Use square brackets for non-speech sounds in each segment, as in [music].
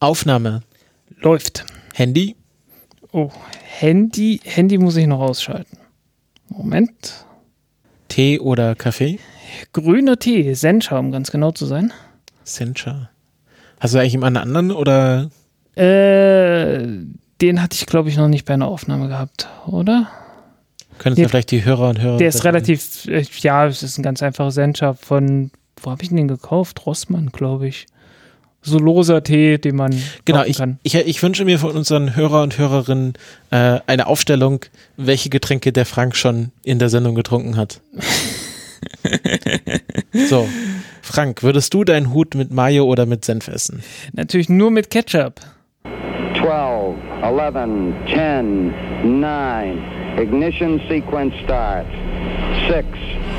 Aufnahme. Läuft. Handy. Oh, Handy, Handy muss ich noch ausschalten. Moment. Tee oder Kaffee? Grüner Tee, Sencha, um ganz genau zu sein. Sencha. Hast du eigentlich jemanden anderen oder? Äh, den hatte ich, glaube ich, noch nicht bei einer Aufnahme gehabt, oder? Können ja vielleicht die Hörer und Hörer. Der ist relativ, äh, ja, es ist ein ganz einfacher Sencha von, wo habe ich den gekauft? Rossmann, glaube ich. So loser Tee, den man genau, ich, kann. Ich, ich wünsche mir von unseren Hörer und Hörerinnen äh, eine Aufstellung, welche Getränke der Frank schon in der Sendung getrunken hat. [laughs] so, Frank, würdest du deinen Hut mit Mayo oder mit Senf essen? Natürlich nur mit Ketchup. 12, 11, 10, 9. Ignition sequence starts. 6,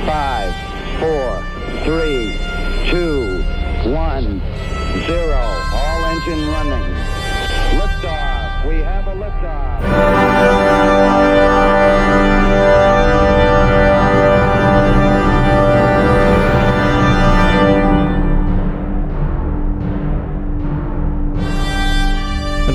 5, 4, 3, 2, 1, 0. All engine running. Liftoff. We have a liftoff.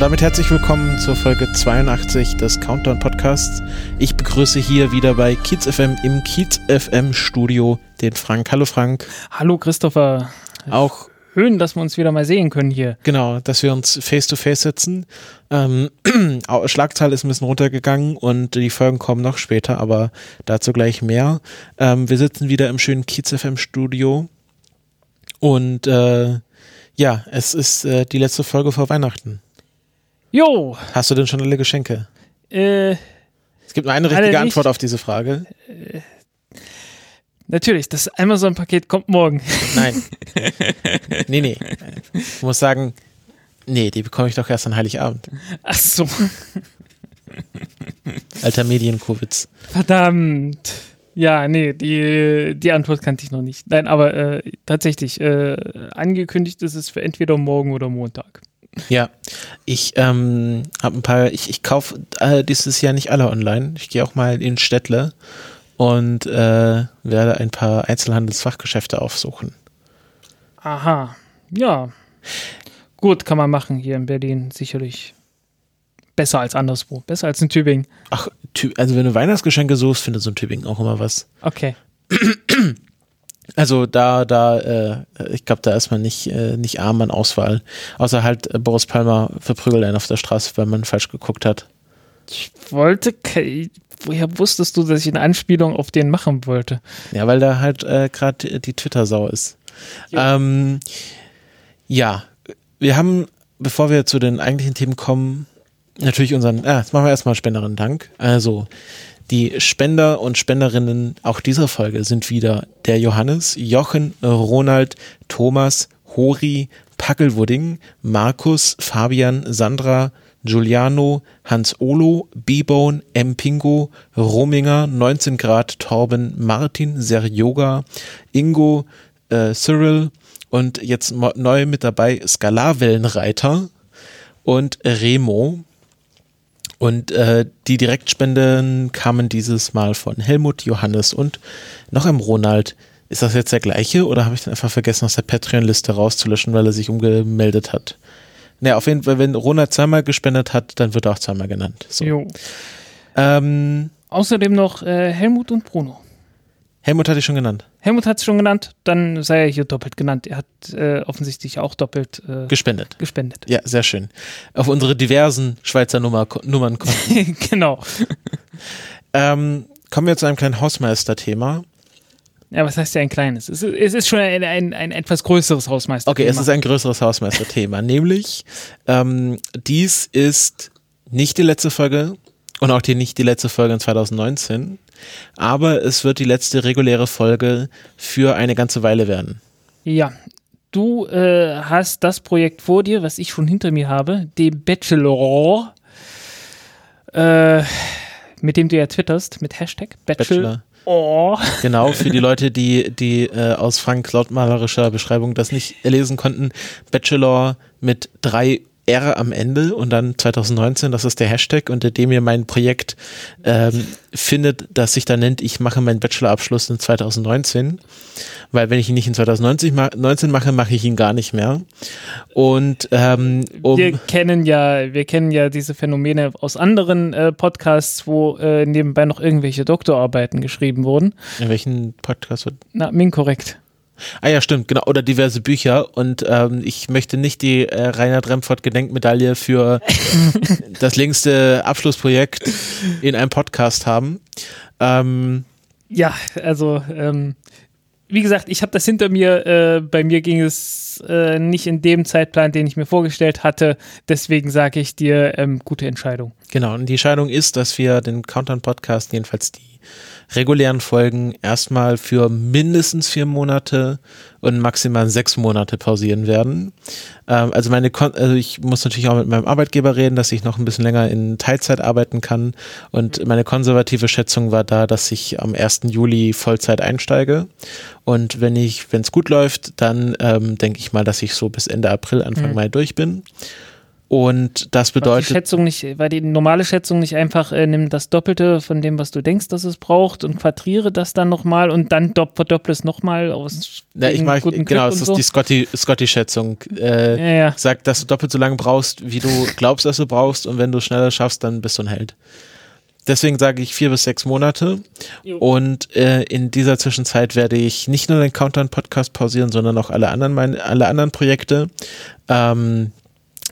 damit herzlich willkommen zur Folge 82 des Countdown Podcasts. Ich begrüße hier wieder bei Kiez FM im Kiez FM Studio den Frank. Hallo Frank. Hallo Christopher. Auch schön, dass wir uns wieder mal sehen können hier. Genau, dass wir uns face to face sitzen. Ähm, [clears throat] Schlagzahl ist ein bisschen runtergegangen und die Folgen kommen noch später, aber dazu gleich mehr. Ähm, wir sitzen wieder im schönen Kiez FM Studio und äh, ja, es ist äh, die letzte Folge vor Weihnachten. Jo. Hast du denn schon alle Geschenke? Äh, es gibt nur eine richtige Antwort auf diese Frage. Äh, natürlich, das Amazon-Paket kommt morgen. [laughs] Nein. nee, nee. Ich muss sagen, nee, die bekomme ich doch erst an Heiligabend. Ach so. Alter Medienkowitz. Verdammt. Ja, nee, die, die Antwort kannte ich noch nicht. Nein, aber äh, tatsächlich, äh, angekündigt ist es für entweder morgen oder Montag. Ja, ich ähm, habe ein paar, ich, ich kaufe äh, dieses Jahr nicht alle online. Ich gehe auch mal in Städtle und äh, werde ein paar Einzelhandelsfachgeschäfte aufsuchen. Aha, ja. Gut, kann man machen hier in Berlin, sicherlich. Besser als anderswo, besser als in Tübingen. Ach, also wenn du Weihnachtsgeschenke suchst, findest du in Tübingen auch immer was. Okay. [clears throat] Also da, da, äh, ich glaube, da ist man nicht, äh, nicht arm an Auswahl. Außer halt äh, Boris Palmer verprügelt einen auf der Straße, weil man falsch geguckt hat. Ich wollte, woher wusstest du, dass ich eine Anspielung auf den machen wollte? Ja, weil da halt äh, gerade die Twitter-Sau ist. Ja. Ähm, ja, wir haben, bevor wir zu den eigentlichen Themen kommen, natürlich unseren, ja, jetzt machen wir erstmal Spenderinnen Dank. Also, die Spender und Spenderinnen auch dieser Folge sind wieder der Johannes, Jochen, Ronald, Thomas, Hori, Packelwudding, Markus, Fabian, Sandra, Giuliano, Hans Olo, B-Bone, M. Pingo, Rominger, 19 Grad, Torben, Martin, Serjoga, Ingo, äh, Cyril und jetzt neu mit dabei Skalarwellenreiter und Remo. Und äh, die Direktspenden kamen dieses Mal von Helmut, Johannes und noch im Ronald. Ist das jetzt der gleiche oder habe ich dann einfach vergessen, aus der Patreon-Liste rauszulöschen, weil er sich umgemeldet hat? Naja, auf jeden Fall, wenn Ronald zweimal gespendet hat, dann wird er auch zweimal genannt. So. Jo. Ähm, Außerdem noch äh, Helmut und Bruno. Helmut hatte ich schon genannt. Helmut hat es schon genannt, dann sei er hier doppelt genannt. Er hat äh, offensichtlich auch doppelt äh, gespendet. gespendet. Ja, sehr schön. Auf unsere diversen Schweizer Nummer, Nummern kommen. [laughs] genau. [laughs] ähm, kommen wir zu einem kleinen Hausmeister-Thema. Ja, was heißt ja ein kleines? Es ist, es ist schon ein, ein, ein etwas größeres Hausmeister-Thema. Okay, es ist ein größeres Hausmeister-Thema. [laughs] nämlich, ähm, dies ist nicht die letzte Folge und auch die, nicht die letzte Folge in 2019 aber es wird die letzte reguläre Folge für eine ganze Weile werden. Ja, du äh, hast das Projekt vor dir, was ich schon hinter mir habe, den Bachelor, äh, mit dem du ja twitterst, mit Hashtag Bachelor. Bachelor. Oh. Genau, für die Leute, die, die äh, aus Frank lautmalerischer Beschreibung das nicht lesen konnten. Bachelor mit drei R am Ende und dann 2019, das ist der Hashtag, unter dem ihr mein Projekt ähm, findet, das sich da nennt, ich mache meinen Bachelorabschluss in 2019. Weil wenn ich ihn nicht in 2019 mache, mache ich ihn gar nicht mehr. Und ähm, um wir kennen ja, wir kennen ja diese Phänomene aus anderen äh, Podcasts, wo äh, nebenbei noch irgendwelche Doktorarbeiten geschrieben wurden. In welchen Podcast? Na, Minkorrekt. Ah ja, stimmt, genau. Oder diverse Bücher. Und ähm, ich möchte nicht die äh, Reinhard Remford Gedenkmedaille für [laughs] das längste Abschlussprojekt in einem Podcast haben. Ähm, ja, also ähm, wie gesagt, ich habe das hinter mir. Äh, bei mir ging es äh, nicht in dem Zeitplan, den ich mir vorgestellt hatte. Deswegen sage ich dir, ähm, gute Entscheidung. Genau, und die Entscheidung ist, dass wir den Countdown-Podcast, jedenfalls die regulären Folgen erstmal für mindestens vier Monate und maximal sechs Monate pausieren werden. Ähm, also meine, Kon also ich muss natürlich auch mit meinem Arbeitgeber reden, dass ich noch ein bisschen länger in Teilzeit arbeiten kann. Und meine konservative Schätzung war da, dass ich am 1. Juli Vollzeit einsteige. Und wenn ich, wenn es gut läuft, dann ähm, denke ich mal, dass ich so bis Ende April, Anfang mhm. Mai durch bin. Und das bedeutet. War die Schätzung nicht, war die normale Schätzung nicht einfach, äh, nimm das Doppelte von dem, was du denkst, dass es braucht und quadriere das dann nochmal und dann verdopple es nochmal aus. Ja, ich mag, genau, das ist so. die Scotty, Scotty-Schätzung. Äh, ja, ja. Sagt, dass du doppelt so lange brauchst, wie du glaubst, dass du brauchst und wenn du schneller schaffst, dann bist du ein Held. Deswegen sage ich vier bis sechs Monate. Jo. Und äh, in dieser Zwischenzeit werde ich nicht nur den Countdown-Podcast pausieren, sondern auch alle anderen, meine, alle anderen Projekte. Ähm,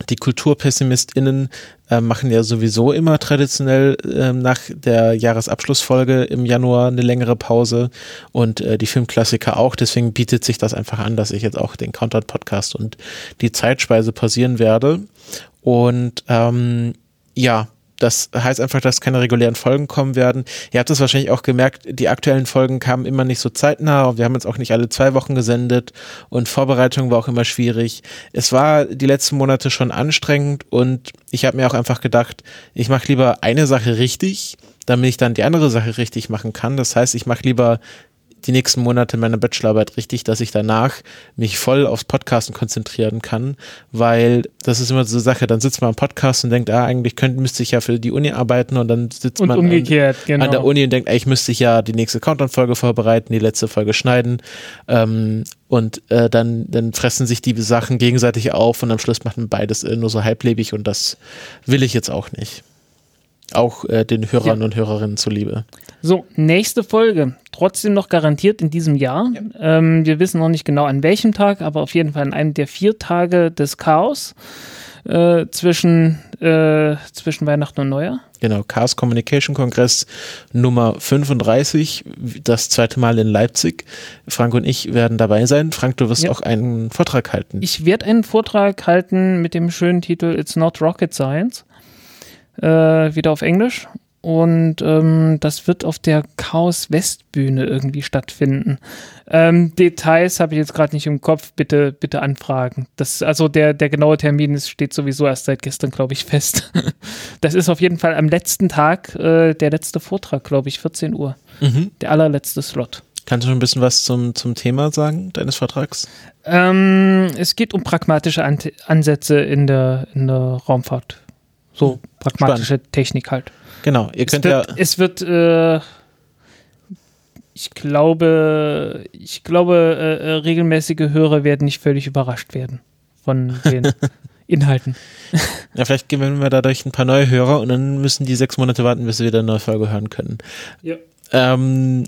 die KulturpessimistInnen äh, machen ja sowieso immer traditionell äh, nach der Jahresabschlussfolge im Januar eine längere Pause und äh, die Filmklassiker auch. Deswegen bietet sich das einfach an, dass ich jetzt auch den Countdown-Podcast und die Zeitspeise pausieren werde. Und ähm, ja, das heißt einfach, dass keine regulären Folgen kommen werden. Ihr habt es wahrscheinlich auch gemerkt, die aktuellen Folgen kamen immer nicht so zeitnah und wir haben jetzt auch nicht alle zwei Wochen gesendet und Vorbereitung war auch immer schwierig. Es war die letzten Monate schon anstrengend und ich habe mir auch einfach gedacht, ich mache lieber eine Sache richtig, damit ich dann die andere Sache richtig machen kann. Das heißt, ich mache lieber die nächsten Monate meiner Bachelorarbeit richtig, dass ich danach mich voll aufs Podcasten konzentrieren kann, weil das ist immer so eine Sache, dann sitzt man am Podcast und denkt, ah, eigentlich könnte, müsste ich ja für die Uni arbeiten und dann sitzt und man an, genau. an, der Uni und denkt, ey, ich müsste ich ja die nächste Countdown-Folge vorbereiten, die letzte Folge schneiden ähm, und äh, dann, dann fressen sich die Sachen gegenseitig auf und am Schluss macht man beides äh, nur so halblebig und das will ich jetzt auch nicht. Auch äh, den Hörern ja. und Hörerinnen zuliebe. So, nächste Folge. Trotzdem noch garantiert in diesem Jahr. Ja. Ähm, wir wissen noch nicht genau an welchem Tag, aber auf jeden Fall an einem der vier Tage des Chaos äh, zwischen, äh, zwischen Weihnachten und Neujahr. Genau, Chaos Communication Kongress Nummer 35, das zweite Mal in Leipzig. Frank und ich werden dabei sein. Frank, du wirst ja. auch einen Vortrag halten. Ich werde einen Vortrag halten mit dem schönen Titel It's Not Rocket Science. Äh, wieder auf Englisch. Und ähm, das wird auf der Chaos Westbühne irgendwie stattfinden. Ähm, Details habe ich jetzt gerade nicht im Kopf. Bitte, bitte anfragen. Das, also der, der genaue Termin ist, steht sowieso erst seit gestern, glaube ich, fest. [laughs] das ist auf jeden Fall am letzten Tag äh, der letzte Vortrag, glaube ich, 14 Uhr. Mhm. Der allerletzte Slot. Kannst du schon ein bisschen was zum, zum Thema sagen deines Vortrags? Ähm, es geht um pragmatische An Ansätze in der, in der Raumfahrt. So pragmatische Spannend. Technik halt. Genau, ihr könnt es wird, ja. Es wird, äh, ich glaube, ich glaube, äh, äh regelmäßige Hörer werden nicht völlig überrascht werden von den [laughs] Inhalten. Ja, vielleicht gewinnen wir dadurch ein paar neue Hörer und dann müssen die sechs Monate warten, bis sie wieder eine neue Folge hören können. Ja. Ähm,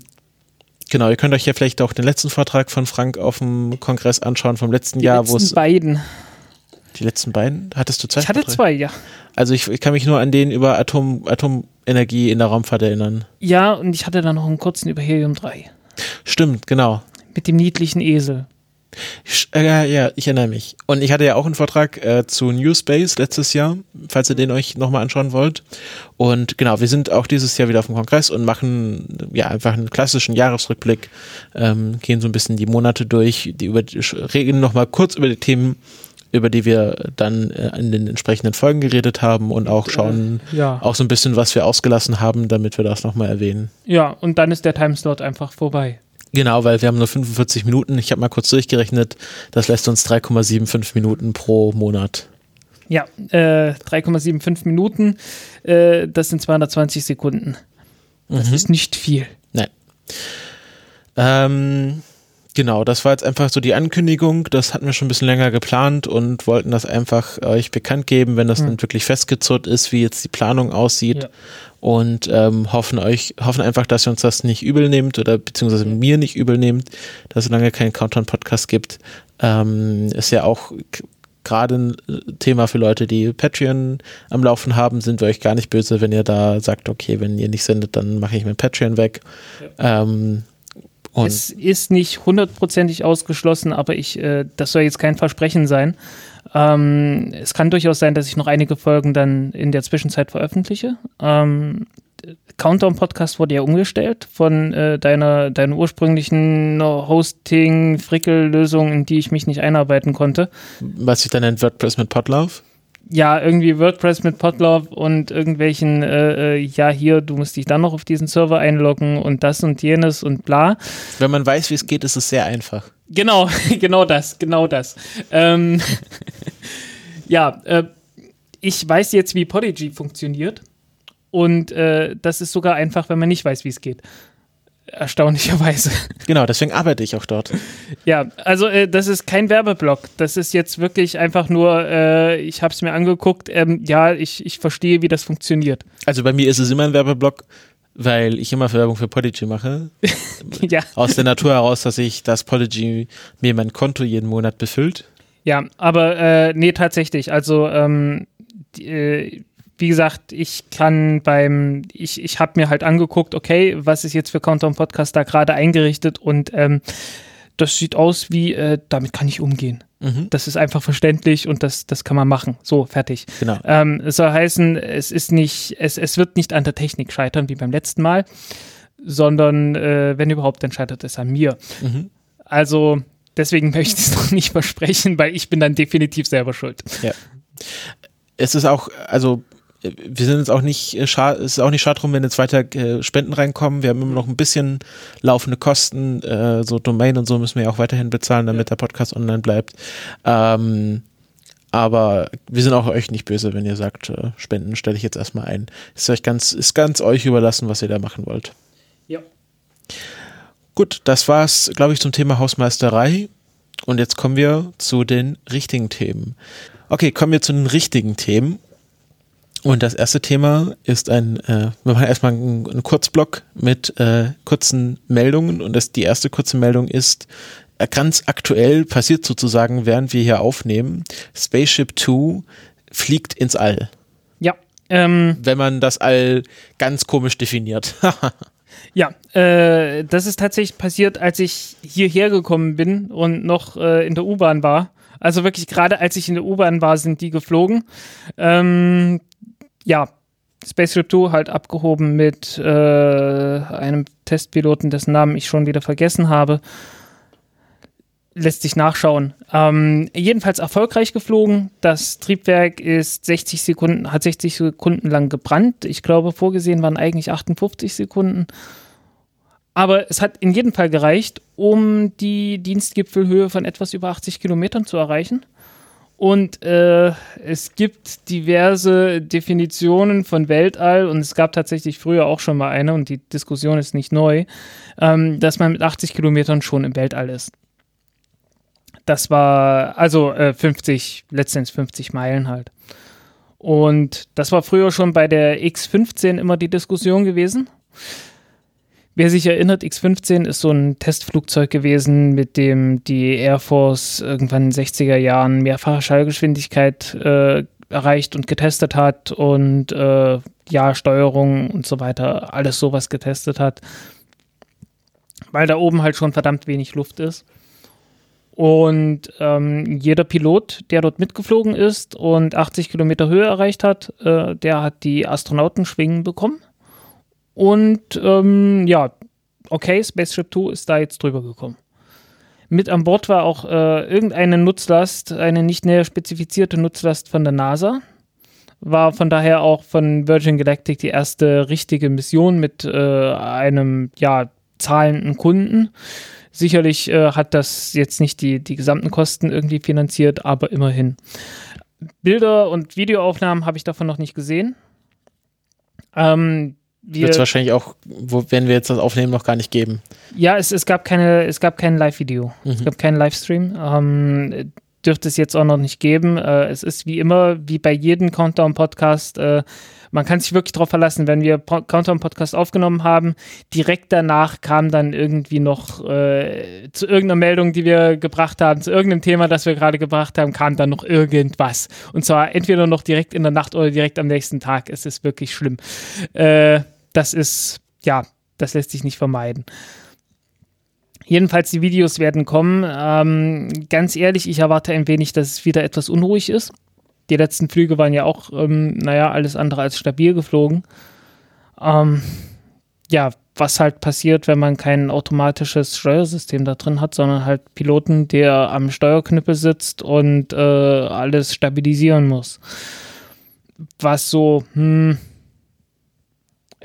genau, ihr könnt euch ja vielleicht auch den letzten Vortrag von Frank auf dem Kongress anschauen vom letzten die Jahr, wo es. beiden. Die letzten beiden? Hattest du zwei? Ich hatte zwei, ja. Also ich, ich, kann mich nur an den über Atom, Atomenergie in der Raumfahrt erinnern. Ja, und ich hatte dann noch einen kurzen über Helium 3. Stimmt, genau. Mit dem niedlichen Esel. Äh, ja, ich erinnere mich. Und ich hatte ja auch einen Vortrag äh, zu New Space letztes Jahr, falls ihr den euch nochmal anschauen wollt. Und genau, wir sind auch dieses Jahr wieder auf dem Kongress und machen ja einfach einen klassischen Jahresrückblick, ähm, gehen so ein bisschen die Monate durch, die über, reden nochmal kurz über die Themen, über die wir dann äh, in den entsprechenden Folgen geredet haben und auch schauen, äh, ja. auch so ein bisschen, was wir ausgelassen haben, damit wir das nochmal erwähnen. Ja, und dann ist der Timeslot einfach vorbei. Genau, weil wir haben nur 45 Minuten. Ich habe mal kurz durchgerechnet. Das lässt uns 3,75 Minuten pro Monat Ja, äh, 3,75 Minuten, äh, das sind 220 Sekunden. Das Mhm. ist nicht viel. Nein. Ähm, genau, das war jetzt einfach so die Ankündigung. Das hatten wir schon ein bisschen länger geplant und wollten das einfach euch bekannt geben, wenn das Hm. dann wirklich festgezurrt ist, wie jetzt die Planung aussieht. Ja. Und ähm, hoffen euch, hoffen einfach, dass ihr uns das nicht übel nehmt oder beziehungsweise mir nicht übel nehmt, dass solange keinen Countdown-Podcast gibt, ähm, ist ja auch gerade ein äh, Thema für Leute, die Patreon am Laufen haben, sind wir euch gar nicht böse, wenn ihr da sagt, okay, wenn ihr nicht sendet, dann mache ich mein Patreon weg. Ähm, und Es ist nicht hundertprozentig ausgeschlossen, aber ich, äh, das soll jetzt kein Versprechen sein. Ähm, es kann durchaus sein, dass ich noch einige Folgen dann in der Zwischenzeit veröffentliche. Ähm, Countdown Podcast wurde ja umgestellt von äh, deiner, deiner ursprünglichen Hosting-Frickel-Lösung, in die ich mich nicht einarbeiten konnte. was sich dann nennt WordPress mit Podlove. Ja, irgendwie WordPress mit Podlove und irgendwelchen, äh, äh, ja, hier, du musst dich dann noch auf diesen Server einloggen und das und jenes und bla. Wenn man weiß, wie es geht, ist es sehr einfach. Genau, [laughs] genau das, genau das. Ähm, ja, äh, ich weiß jetzt, wie Podigy funktioniert. Und äh, das ist sogar einfach, wenn man nicht weiß, wie es geht. Erstaunlicherweise. [laughs] Genau, deswegen arbeite ich auch dort. Ja, also äh, das ist kein Werbeblock. Das ist jetzt wirklich einfach nur, äh, ich habe es mir angeguckt, ähm, ja, ich, ich verstehe, wie das funktioniert. Also bei mir ist es immer ein Werbeblock, weil ich immer Werbung für Podigy mache. [laughs] ja, Aus der Natur heraus, dass ich das Podigy mir mein Konto jeden Monat befüllt. ja, aber äh, nee, tatsächlich. Also, ähm, die, äh, wie gesagt, ich kann beim, ich, ich habe mir halt angeguckt, okay, was ist jetzt für Countdown Podcast da gerade eingerichtet und ähm, das sieht aus wie, äh, damit kann ich umgehen. Mhm. Das ist einfach verständlich und das, das kann man machen. So, fertig. Genau. Ähm, es soll heißen, es ist nicht, es, es wird nicht an der Technik scheitern wie beim letzten Mal, sondern äh, wenn überhaupt, dann scheitert es an mir. Mhm. Also deswegen [laughs] möchte ich es noch nicht versprechen, weil ich bin dann definitiv selber schuld. Es ist auch, also wir sind jetzt auch nicht, äh, scha- es ist auch nicht schade drum, wenn jetzt weiter äh, Spenden reinkommen. Wir haben immer noch ein bisschen laufende Kosten, äh, so Domain und so müssen wir ja auch weiterhin bezahlen, damit der Podcast online bleibt. Ähm, aber wir sind auch euch nicht böse, wenn ihr sagt, äh, Spenden stelle ich jetzt erstmal ein. Ist euch ganz, ist ganz euch überlassen, was ihr da machen wollt. Ja. Gut, das war's, glaube ich, zum Thema Hausmeisterei. Und jetzt kommen wir zu den richtigen Themen. Okay, kommen wir zu den richtigen Themen. Und das erste Thema ist ein, äh, wir machen erstmal einen, einen Kurzblock mit äh, kurzen Meldungen. Und das, die erste kurze Meldung ist, äh, ganz aktuell passiert sozusagen, während wir hier aufnehmen, Spaceship Two fliegt ins All. Ja. Ähm, Wenn man das All ganz komisch definiert. [laughs] ja, äh, das ist tatsächlich passiert, als ich hierher gekommen bin und noch äh, in der U-Bahn war. Also wirklich gerade als ich in der U-Bahn war, sind die geflogen. Ähm, ja, Spaceship Two halt abgehoben mit äh, einem Testpiloten, dessen Namen ich schon wieder vergessen habe. Lässt sich nachschauen. Ähm, jedenfalls erfolgreich geflogen. Das Triebwerk ist 60 Sekunden, hat 60 Sekunden lang gebrannt. Ich glaube, vorgesehen waren eigentlich 58 Sekunden. Aber es hat in jedem Fall gereicht, um die Dienstgipfelhöhe von etwas über 80 Kilometern zu erreichen. Und äh, es gibt diverse Definitionen von Weltall und es gab tatsächlich früher auch schon mal eine und die Diskussion ist nicht neu, ähm, dass man mit 80 Kilometern schon im Weltall ist. Das war also äh, 50, letztendlich 50 Meilen halt. Und das war früher schon bei der X15 immer die Diskussion gewesen. Wer sich erinnert, X-15 ist so ein Testflugzeug gewesen, mit dem die Air Force irgendwann in den 60er Jahren mehrfache Schallgeschwindigkeit äh, erreicht und getestet hat und äh, ja, Steuerung und so weiter, alles sowas getestet hat. Weil da oben halt schon verdammt wenig Luft ist. Und ähm, jeder Pilot, der dort mitgeflogen ist und 80 Kilometer Höhe erreicht hat, äh, der hat die Astronautenschwingen bekommen. Und ähm, ja, okay, Spaceship Two ist da jetzt drüber gekommen. Mit an Bord war auch äh, irgendeine Nutzlast, eine nicht näher spezifizierte Nutzlast von der NASA. War von daher auch von Virgin Galactic die erste richtige Mission mit äh, einem ja, zahlenden Kunden. Sicherlich äh, hat das jetzt nicht die, die gesamten Kosten irgendwie finanziert, aber immerhin. Bilder und Videoaufnahmen habe ich davon noch nicht gesehen. Ähm, Wird es wahrscheinlich auch, wo, wenn wir jetzt das aufnehmen, noch gar nicht geben. Ja, es, es gab keine, es gab kein Live-Video. Mhm. Es gab keinen Livestream. Ähm, dürfte es jetzt auch noch nicht geben. Äh, es ist wie immer, wie bei jedem Countdown-Podcast, äh, man kann sich wirklich darauf verlassen, wenn wir po Countdown-Podcast aufgenommen haben, direkt danach kam dann irgendwie noch äh, zu irgendeiner Meldung, die wir gebracht haben, zu irgendeinem Thema, das wir gerade gebracht haben, kam dann noch irgendwas. Und zwar entweder noch direkt in der Nacht oder direkt am nächsten Tag. Es ist wirklich schlimm. Äh, das ist, ja, das lässt sich nicht vermeiden. Jedenfalls, die Videos werden kommen. Ähm, ganz ehrlich, ich erwarte ein wenig, dass es wieder etwas unruhig ist. Die letzten Flüge waren ja auch, ähm, naja, alles andere als stabil geflogen. Ähm, ja, was halt passiert, wenn man kein automatisches Steuersystem da drin hat, sondern halt Piloten, der am Steuerknüppel sitzt und äh, alles stabilisieren muss. Was so, hm,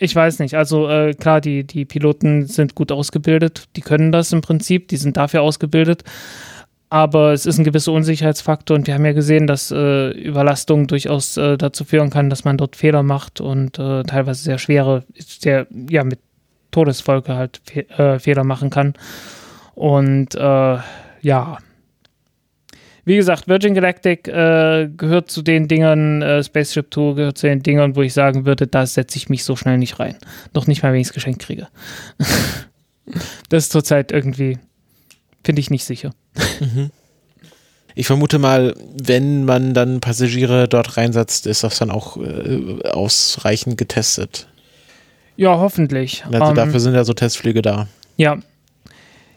ich weiß nicht. Also äh, klar, die, die Piloten sind gut ausgebildet, die können das im Prinzip, die sind dafür ausgebildet. Aber es ist ein gewisser Unsicherheitsfaktor und wir haben ja gesehen, dass äh, Überlastung durchaus äh, dazu führen kann, dass man dort Fehler macht und äh, teilweise sehr schwere, sehr, ja, mit Todesfolge halt Fe äh, Fehler machen kann. Und äh, ja, wie gesagt, Virgin Galactic äh, gehört zu den Dingern, äh, Spaceship Tour gehört zu den Dingern, wo ich sagen würde, da setze ich mich so schnell nicht rein. Noch nicht mal, wenn ich es geschenkt kriege. [laughs] das ist zurzeit irgendwie, finde ich nicht sicher. Mhm. Ich vermute mal, wenn man dann Passagiere dort reinsetzt, ist das dann auch äh, ausreichend getestet. Ja, hoffentlich. Also Ähm, dafür sind ja so Testflüge da. Ja.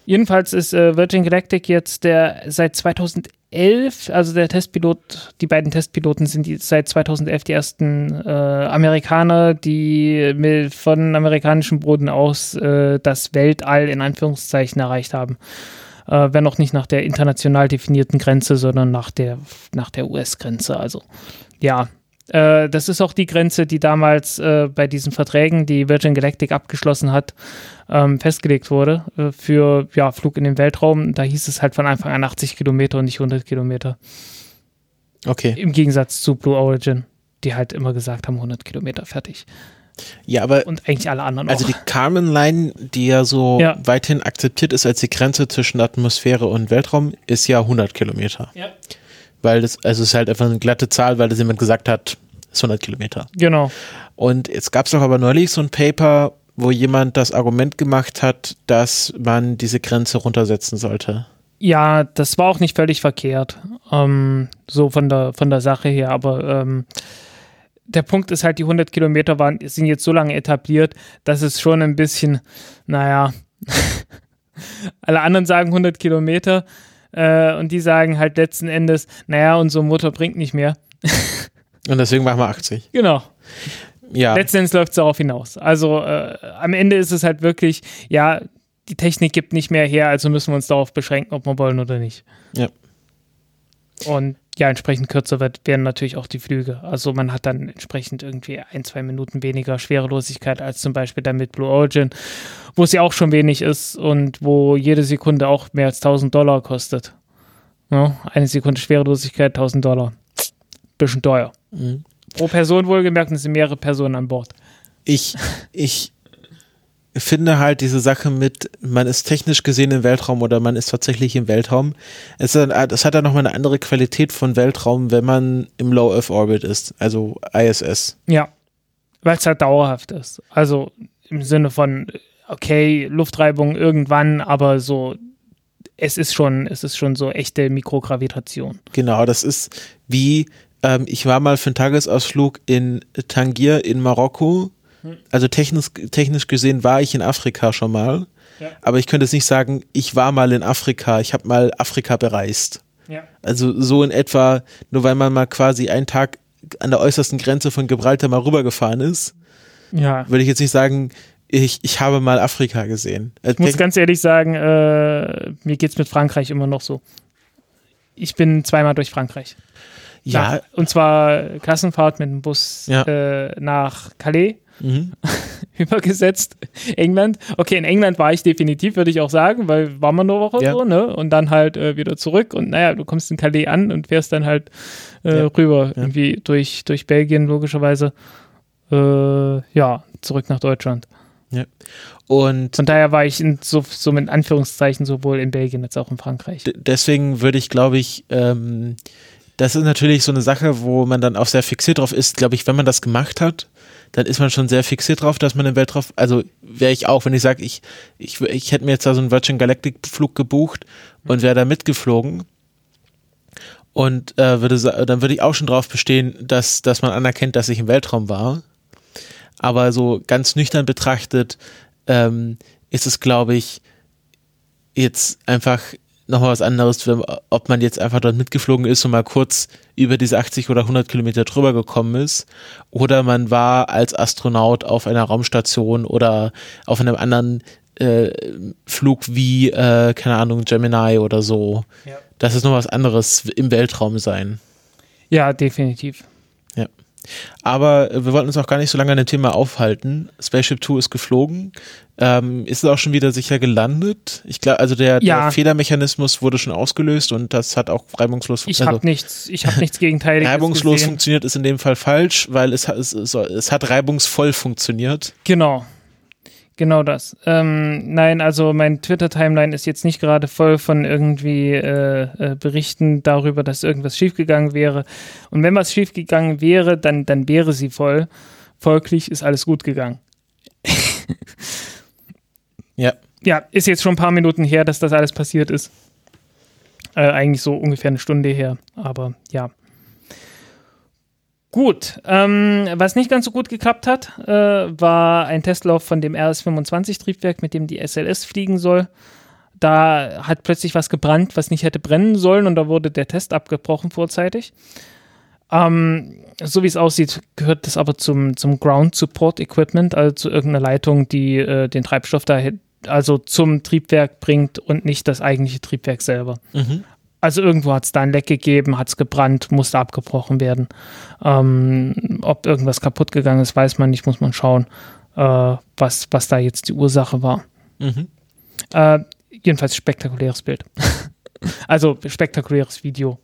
Jedenfalls ist äh, Virgin Galactic jetzt der seit 2011, also der Testpilot, die beiden Testpiloten sind die, seit 2011 die ersten äh, Amerikaner, die mit, von amerikanischem Boden aus äh, das Weltall in Anführungszeichen erreicht haben. Äh, wenn auch nicht nach der international definierten Grenze, sondern nach der, nach der US-Grenze. Also ja, äh, das ist auch die Grenze, die damals äh, bei diesen Verträgen, die Virgin Galactic abgeschlossen hat, ähm, festgelegt wurde äh, für ja, Flug in den Weltraum. Da hieß es halt von Anfang an 80 Kilometer und nicht 100 Kilometer. Okay. Im Gegensatz zu Blue Origin, die halt immer gesagt haben 100 Kilometer fertig. Ja, aber Und eigentlich alle anderen also auch. die Carmen Line, die ja so Ja. weithin akzeptiert ist als die Grenze zwischen Atmosphäre und Weltraum, ist ja 100 Kilometer. ja. Weil das, also es ist halt einfach eine glatte Zahl, weil das jemand gesagt hat, ist 100 Kilometer. Genau. Und jetzt gab es doch aber neulich so ein Paper, wo jemand das Argument gemacht hat, dass man diese Grenze runtersetzen sollte. Ja, das war auch nicht völlig verkehrt, ähm, so von der, von der Sache her, aber ähm, der Punkt ist halt, die 100 Kilometer waren, sind jetzt so lange etabliert, dass es schon ein bisschen, naja, [laughs] alle anderen sagen 100 Kilometer äh, und die sagen halt letzten Endes, naja, unser Motor bringt nicht mehr. [laughs] Und deswegen machen wir 80. Genau. Ja. Letzten Endes läuft es darauf hinaus. Also äh, am Ende ist es halt wirklich, ja, die Technik gibt nicht mehr her, also müssen wir uns darauf beschränken, ob wir wollen oder nicht. Ja. Und ja, entsprechend kürzer wird, werden natürlich auch die Flüge. Also man hat dann entsprechend irgendwie ein, zwei Minuten weniger Schwerelosigkeit als zum Beispiel dann mit Blue Origin, wo es ja auch schon wenig ist und wo jede Sekunde auch mehr als 1000 Dollar kostet. Ja, eine Sekunde Schwerelosigkeit, 1000 Dollar. Bisschen teuer. Mhm. Pro Person wohlgemerkt, es sind mehrere Personen an Bord. Ich, ich finde halt diese Sache mit, man ist technisch gesehen im Weltraum oder man ist tatsächlich im Weltraum. Es, ist, es hat ja nochmal eine andere Qualität von Weltraum, wenn man im Low Earth Orbit ist, also ISS. Ja, weil es halt dauerhaft ist. Also im Sinne von, okay, Luftreibung irgendwann, aber so, es ist schon, es ist schon so echte Mikrogravitation. Genau, das ist wie, ähm, ich war mal für einen Tagesausflug in Tangier in Marokko. Also technisch, technisch gesehen war ich in Afrika schon mal. Ja. Aber ich könnte jetzt nicht sagen, ich war mal in Afrika, ich habe mal Afrika bereist. Ja. Also so in etwa, nur weil man mal quasi einen Tag an der äußersten Grenze von Gibraltar mal rübergefahren ist, Ja. würde ich jetzt nicht sagen, ich, ich habe mal Afrika gesehen. Äh, Ich muss ganz ehrlich sagen, äh, mir geht's mit Frankreich immer noch so. Ich bin zweimal durch ja, Nach, und zwar Klassenfahrt mit dem Bus Ja. äh, nach Calais [laughs] übergesetzt. England. Okay, in England war ich definitiv, würde ich auch sagen, weil war man nur Woche Ja. so, ne? Und dann halt äh, wieder zurück. Und naja, du kommst in Calais an und fährst dann halt äh, Ja. rüber, Ja. irgendwie durch, durch Belgien, logischerweise. Äh, ja, zurück nach Deutschland. Und Von daher war ich in, so, so mit Anführungszeichen sowohl in Belgien als auch in Frankreich. deswegen würde ich, glaube ich, ähm, das ist natürlich so eine Sache, wo man dann auch sehr fixiert drauf ist. Glaube ich, wenn man das gemacht hat, dann ist man schon sehr fixiert drauf, dass man im Weltraum, also wäre ich auch, wenn ich sage, ich, ich, ich hätte mir jetzt da so einen Virgin Galactic Flug gebucht und wäre da mitgeflogen und äh, würde, dann würde ich auch schon drauf bestehen, dass, dass man anerkennt, dass ich im Weltraum war. Aber so ganz nüchtern betrachtet ähm, ist es, glaube ich, jetzt einfach nochmal was anderes, ob man jetzt einfach dort mitgeflogen ist und mal kurz über diese 80 oder 100 Kilometer drüber gekommen ist oder man war als Astronaut auf einer Raumstation oder auf einem anderen äh, Flug wie, äh, keine Ahnung, Gemini oder so. Ja. Das ist noch was anderes im Weltraum sein. Ja, definitiv. Aber äh, wir wollten uns auch gar nicht so lange an dem Thema aufhalten. Spaceship Two ist geflogen. Ähm, ist es auch schon wieder sicher gelandet? Ich glaube, also der, Ja. der Fehlermechanismus wurde schon ausgelöst und das hat auch reibungslos Ich also habe nichts, ich habe nichts Gegenteiliges reibungslos funktioniert ist in dem Fall falsch, weil es, es, es, es hat reibungsvoll funktioniert. Genau. Genau das. Ähm, nein, also mein Twitter-Timeline ist jetzt nicht gerade voll von irgendwie äh, äh, Berichten darüber, dass irgendwas schiefgegangen wäre. Und wenn was schiefgegangen wäre, dann, dann wäre sie voll. Folglich ist alles gut gegangen. [laughs] Ja. Ja, ist jetzt schon ein paar Minuten her, dass das alles passiert ist. Äh, eigentlich so ungefähr eine Stunde her, aber ja. Gut, ähm, was nicht ganz so gut geklappt hat, äh, war ein Testlauf von dem RS-25-Triebwerk, mit dem die SLS fliegen soll. Da hat plötzlich was gebrannt, was nicht hätte brennen sollen und da wurde der Test abgebrochen vorzeitig. Ähm, so wie es aussieht, gehört das aber zum, zum Ground Support Equipment, also zu irgendeiner Leitung, die äh, den Treibstoff da also zum Triebwerk bringt und nicht das eigentliche Triebwerk selber. Mhm. Also irgendwo hat es da ein Leck gegeben, hat es gebrannt, musste abgebrochen werden. Ähm, ob irgendwas kaputt gegangen ist, weiß man nicht, muss man schauen, äh, was, was da jetzt die Ursache war. Mhm. Äh, jedenfalls spektakuläres Bild. [laughs] also spektakuläres Video.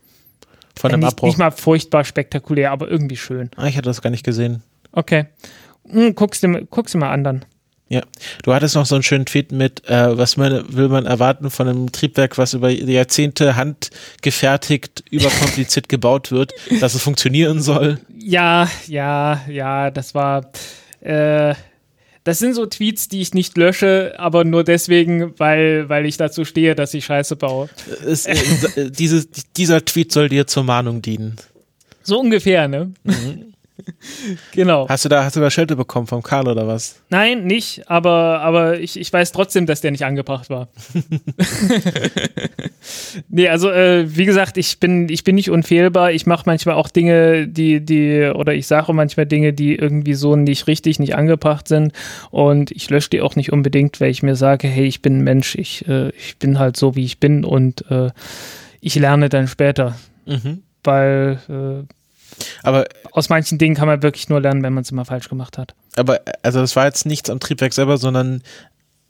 Von dem nicht, Abbruch. nicht mal furchtbar spektakulär, aber irgendwie schön. Ah, ich hatte das gar nicht gesehen. Okay. Hm, guck's, dir, guck's dir mal an dann. Ja, du hattest noch so einen schönen Tweet mit, äh, was man, will man erwarten von einem Triebwerk, was über Jahrzehnte handgefertigt, überkompliziert [laughs] gebaut wird, dass es funktionieren soll. Ja, ja, ja, das war. Äh, das sind so Tweets, die ich nicht lösche, aber nur deswegen, weil, weil ich dazu stehe, dass ich Scheiße baue. Es, äh, [laughs] dieses, dieser Tweet soll dir zur Mahnung dienen. So ungefähr, ne? [laughs] genau. Hast du da, hast du da Schelte bekommen vom Karl oder was? Nein, nicht, aber, aber ich, ich weiß trotzdem, dass der nicht angebracht war. [laughs] nee, also äh, wie gesagt, ich bin, ich bin nicht unfehlbar. Ich mache manchmal auch Dinge, die, die, oder ich sage manchmal Dinge, die irgendwie so nicht richtig, nicht angebracht sind. Und ich lösche die auch nicht unbedingt, weil ich mir sage, hey, ich bin ein Mensch, ich, äh, ich bin halt so, wie ich bin und äh, ich lerne dann später. Mhm. Weil äh, Aber, aus manchen Dingen kann man wirklich nur lernen, wenn man es immer falsch gemacht hat. aber, also das war jetzt nichts am Triebwerk selber, sondern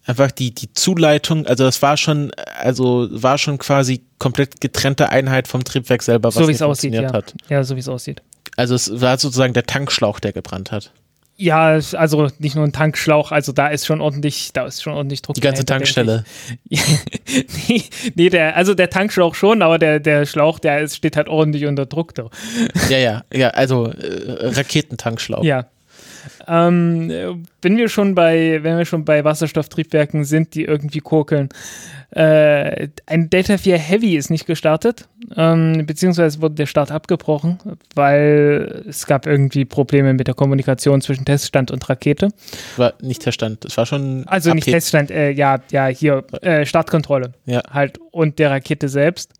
einfach die, die Zuleitung, also das war schon, also war schon quasi komplett getrennte Einheit vom Triebwerk selber, was so wie es aussieht, funktioniert ja. hat. Ja, so wie es aussieht. Also es war sozusagen der Tankschlauch, der gebrannt hat. Ja, also nicht nur ein Tankschlauch, also da ist schon ordentlich, da ist schon ordentlich Druck. Die ganze Tankstelle. [laughs] nee, nee, der, also der Tankschlauch schon, aber der, der Schlauch, der ist, steht halt ordentlich unter Druck. Da. Ja, ja, ja, also äh, Raketentankschlauch. Ja. Ähm, äh, wenn wir schon bei, wenn wir schon bei Wasserstofftriebwerken sind, die irgendwie kokeln, äh, ein Delta 4 Heavy ist nicht gestartet, ähm, beziehungsweise wurde der Start abgebrochen, weil es gab irgendwie Probleme mit der Kommunikation zwischen Teststand und Rakete. War nicht Verstand. Es war schon. Also nicht Teststand, äh, ja, ja, hier äh, Startkontrolle Ja. halt und der Rakete selbst.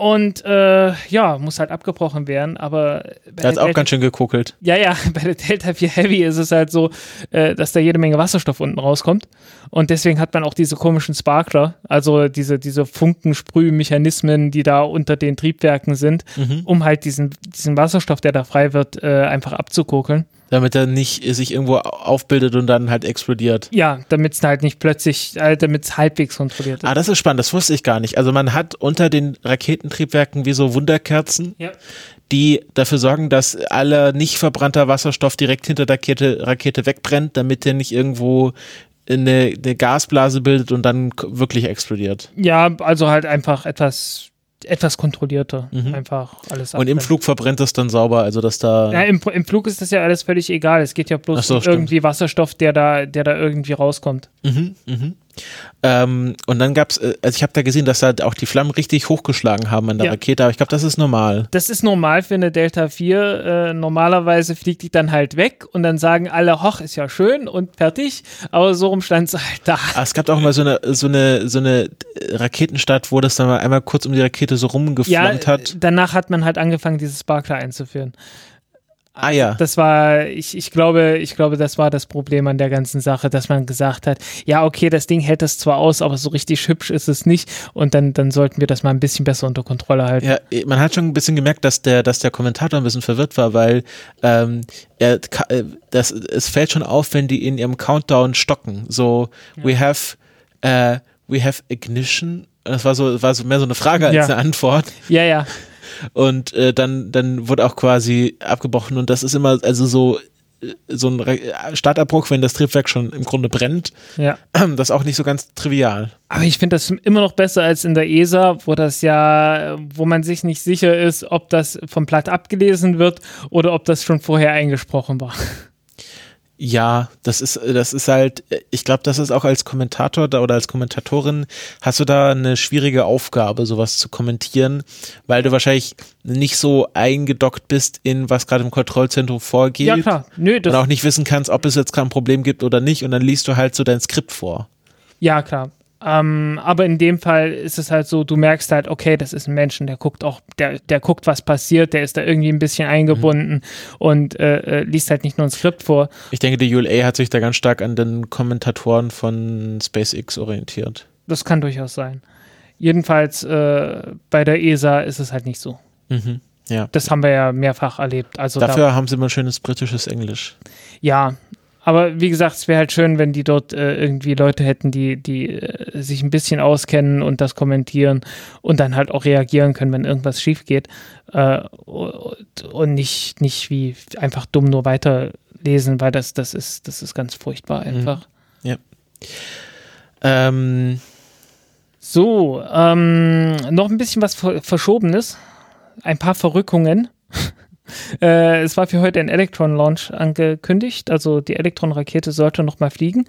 Und äh, ja, muss halt abgebrochen werden, aber Der hat auch Delta- ganz schön gekokelt. ja, ja, [laughs] bei der Delta 4 Heavy ist es halt so, äh, dass da jede Menge Wasserstoff unten rauskommt. Und deswegen hat man auch diese komischen Sparkler, also diese, diese Funkensprühmechanismen, die da unter den Triebwerken sind, Mhm. um halt diesen, diesen Wasserstoff, der da frei wird, äh, einfach abzukokeln. Damit er nicht sich irgendwo aufbildet und dann halt explodiert. Ja, damit es halt nicht plötzlich, äh, damit es halbwegs kontrolliert ist. Ah, das ist spannend, das wusste ich gar nicht. Also man hat unter den Raketentriebwerken wie so Wunderkerzen, Ja. die dafür sorgen, dass aller nicht verbrannter Wasserstoff direkt hinter der Rakete, Rakete wegbrennt, damit der nicht irgendwo eine, eine Gasblase bildet und dann wirklich explodiert. Ja, also halt einfach etwas, etwas kontrollierter. Einfach alles Mhm. Und im. Flug verbrennt es dann sauber, also dass da. Ja, im, im Flug ist das ja alles völlig egal. Es geht ja bloß so, um irgendwie Wasserstoff, der da, der da irgendwie rauskommt. Mhm, mhm. Ähm, und dann gab's, äh, also ich habe da gesehen, dass halt auch die Flammen richtig hochgeschlagen haben an der Ja. Rakete, aber ich glaube, das ist normal. Das ist normal für eine Delta 4. Äh, normalerweise fliegt die dann halt weg und dann sagen alle, hoch, ist ja schön und fertig. Aber so rum stand sie halt da. Ah, es gab auch mal so eine, so eine, so eine Raketenstart, wo das dann mal einmal kurz um die Rakete so Ja, rumgeflammt hat. danach hat man halt angefangen, dieses Sparkler einzuführen. Ah ja. Das war, ich, ich glaube, ich glaube, das war das Problem an der ganzen Sache, dass man gesagt hat, ja, okay, das Ding hält das zwar aus, aber so richtig hübsch ist es nicht und dann, dann sollten wir das mal ein bisschen besser unter Kontrolle halten. Ja, man hat schon ein bisschen gemerkt, dass der, dass der Kommentator ein bisschen verwirrt war, weil ähm, er, äh, das, es fällt schon auf, wenn die in ihrem Countdown stocken. So, we have, äh, we have ignition. Das war so, war so mehr so eine Frage als Ja. eine Antwort. Ja, ja. Und äh, dann, dann wurde auch quasi abgebrochen und das ist immer, also so, äh, so ein Re- Startabbruch, wenn das Triebwerk schon im Grunde brennt, ja. [clears throat] das ist auch nicht so ganz trivial. Aber ich finde das immer noch besser als in der ESA, wo das ja, wo man sich nicht sicher ist, ob das vom Blatt abgelesen wird oder ob das schon vorher eingesprochen war. Ja, das ist, das ist halt, ich glaube, das ist auch als Kommentator da oder als Kommentatorin hast du da eine schwierige Aufgabe, sowas zu kommentieren, weil du wahrscheinlich nicht so eingedockt bist in was gerade im Kontrollzentrum vorgeht. Ja, klar. Nö, Und das, auch nicht wissen kannst, ob es jetzt gerade ein Problem gibt oder nicht. Und dann liest du halt so dein Skript vor. ja, klar. Ähm, aber in dem Fall ist es halt so, du merkst halt, okay, das ist ein Menschen, der guckt auch, der, der guckt, was passiert, der ist da irgendwie ein bisschen eingebunden und äh, äh, liest halt nicht nur ein Skript vor. Ich denke, die ULA hat sich da ganz stark an den Kommentatoren von SpaceX orientiert. Das kann durchaus sein. Jedenfalls äh, bei der ESA ist es halt nicht so. Mhm. Ja. Das haben wir ja mehrfach erlebt. Also da, Dafür haben sie immer schönes britisches Englisch. Ja, aber wie gesagt, es wäre halt schön, wenn die dort äh, irgendwie Leute hätten, die, die äh, sich ein bisschen auskennen und das kommentieren und dann halt auch reagieren können, wenn irgendwas schief geht äh, und, nicht, nicht wie einfach dumm nur weiterlesen, weil das, das ist, das ist ganz furchtbar einfach. Ähm, So, ähm, noch ein bisschen was Ver Verschobenes. Ein paar Verrückungen. [laughs] äh, es war für heute ein Electron-Launch angekündigt. Also die Electron-Rakete sollte noch mal fliegen.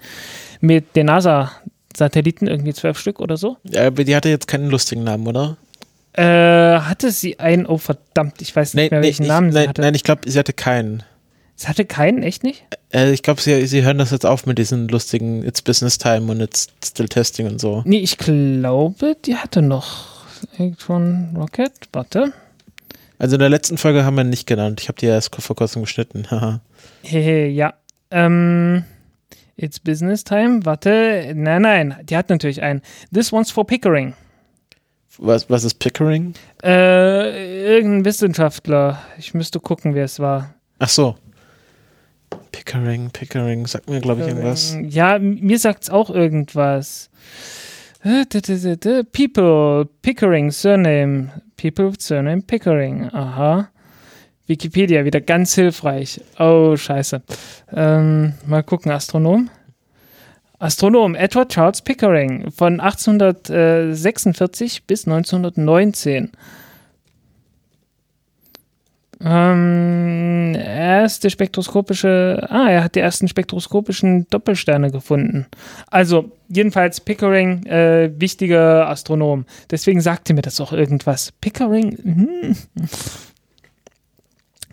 Mit den NASA-Satelliten, irgendwie zwölf Stück oder so. ja, aber die hatte jetzt keinen lustigen Namen, oder? Äh, hatte sie einen, oh verdammt, ich weiß nicht mehr, welchen ich, Namen nein, sie hatte. nein, ich glaube, sie hatte keinen. Es hatte keinen, echt nicht? Äh, ich glaube, sie, sie hören das jetzt auf mit diesen lustigen It's Business Time und It's Still Testing und so. Nee, ich glaube, die hatte noch Electron Rocket. Warte. Also in der letzten Folge haben wir ihn nicht genannt. Ich habe die erst vor kurzem geschnitten. [laughs] Hehe, ja. Ähm, it's Business Time. Warte. Nein, nein. Die hat natürlich einen. This one's for Pickering. was, was ist Pickering? Äh, irgendein Wissenschaftler. Ich müsste gucken, wer es war. Ach so. Pickering, Pickering, sagt mir, glaube ich, irgendwas. Ja, mir sagt's auch irgendwas. Äh, People, Pickering, Surname. People, Surname, Pickering. Aha. Wikipedia, wieder ganz hilfreich. Oh, scheiße. Ähm, mal gucken, Astronom. Astronom Edward Charles Pickering von 1846 bis 1919. Ähm, erste spektroskopische, ah, er hat die ersten spektroskopischen Doppelsterne gefunden. Also, jedenfalls Pickering, äh, wichtiger Astronom. Deswegen sagte mir das auch irgendwas. Pickering, hm.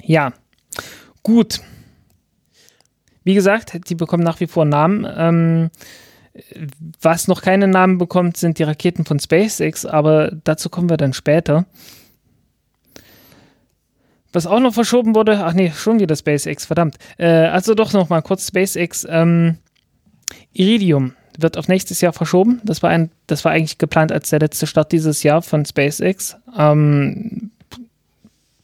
Ja, gut. Wie gesagt, die bekommen nach wie vor Namen. Ähm, was noch keine Namen bekommt, sind die Raketen von SpaceX, aber dazu kommen wir dann später. Was auch noch verschoben wurde, ach nee, schon wieder SpaceX, verdammt. Äh, also doch noch mal kurz SpaceX. Ähm, Iridium wird auf nächstes Jahr verschoben. Das war, ein, das war eigentlich geplant als der letzte Start dieses Jahr von SpaceX. Ähm,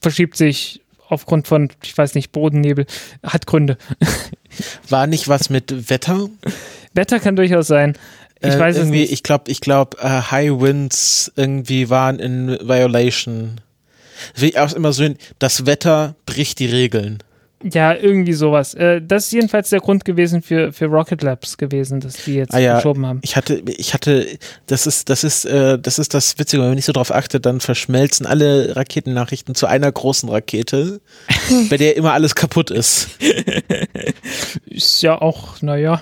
verschiebt sich aufgrund von, ich weiß nicht, Bodennebel. Hat Gründe. [laughs] War nicht was mit Wetter? Wetter kann durchaus sein. Ich Äh, weiß es irgendwie, nicht. Ich glaube, ich glaube, äh, High Winds irgendwie waren in Violation. Wie auch immer so, das Wetter bricht die Regeln. Ja, irgendwie sowas. Äh, das ist jedenfalls der Grund gewesen für, für Rocket Labs gewesen, dass die jetzt Ah ja, verschoben haben. ich hatte, ich hatte, das ist, das ist, äh, das ist das Witzige, wenn man nicht so drauf achtet, dann verschmelzen alle Raketennachrichten zu einer großen Rakete, [laughs] bei der immer alles kaputt ist. Ist ja auch, naja,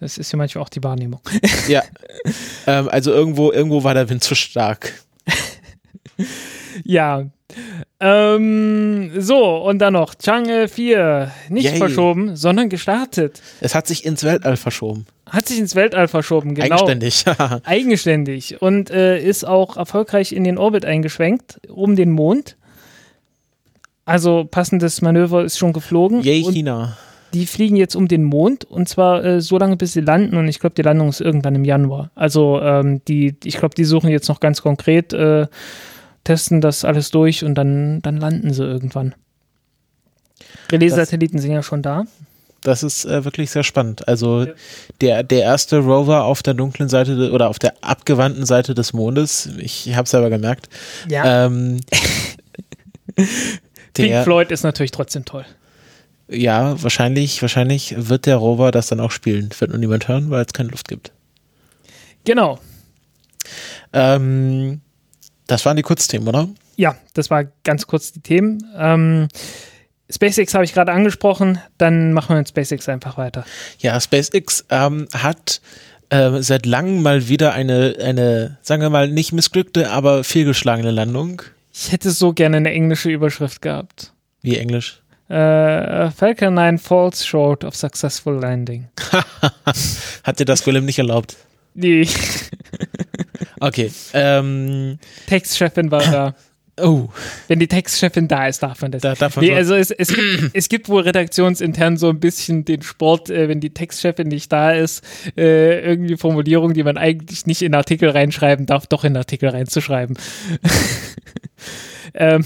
das ist ja manchmal auch die Wahrnehmung. Ja. [laughs] ähm, also irgendwo, irgendwo war der Wind zu stark. Ja. Ähm, so, und dann noch Chang'e 4. Nicht Yay. verschoben, sondern gestartet. Es hat sich ins Weltall verschoben. Hat sich ins Weltall verschoben, genau. Eigenständig. [laughs] Eigenständig. Und äh, ist auch erfolgreich in den Orbit eingeschwenkt, um den Mond. Also passendes Manöver ist schon geflogen. Yay, und China. die fliegen jetzt um den Mond und zwar äh, so lange, bis sie landen. Und ich glaube, die Landung ist irgendwann im Januar. Also ähm, die, ich glaube, die suchen jetzt noch ganz konkret, äh, testen das alles durch und dann, dann landen sie irgendwann. Relais-Satelliten sind ja schon da. Das ist äh, wirklich sehr spannend. Also der, der erste Rover auf der dunklen Seite de- oder auf der abgewandten Seite des Mondes, ich habe selber gemerkt, Ja. ähm, [laughs] Pink Floyd ist natürlich trotzdem toll. ja, wahrscheinlich, wahrscheinlich wird der Rover das dann auch spielen. Wird nur niemand hören, weil es keine Luft gibt. Genau. Ähm, das waren die Kurzthemen, oder? Ja, das war ganz kurz die Themen. Ähm, SpaceX habe ich gerade angesprochen, dann machen wir mit SpaceX einfach weiter. Ja, SpaceX ähm, hat äh, seit langem mal wieder eine, eine, sagen wir mal, nicht missglückte, aber fehlgeschlagene Landung. Ich hätte so gerne eine englische Überschrift gehabt. Wie Englisch? Äh, Falcon 9 falls short of successful landing. [laughs] Hat dir das Golem nicht erlaubt? Die [laughs] Okay. Ähm, Textchefin war da. [coughs] oh, Wenn die Textchefin da ist, darf man das. da darf man Nee, so- also es, es, gibt, [coughs] es gibt wohl redaktionsintern so ein bisschen den Sport, äh, wenn die Textchefin nicht da ist, äh, irgendwie Formulierungen, die man eigentlich nicht in Artikel reinschreiben darf, doch in Artikel reinzuschreiben. [laughs] ähm,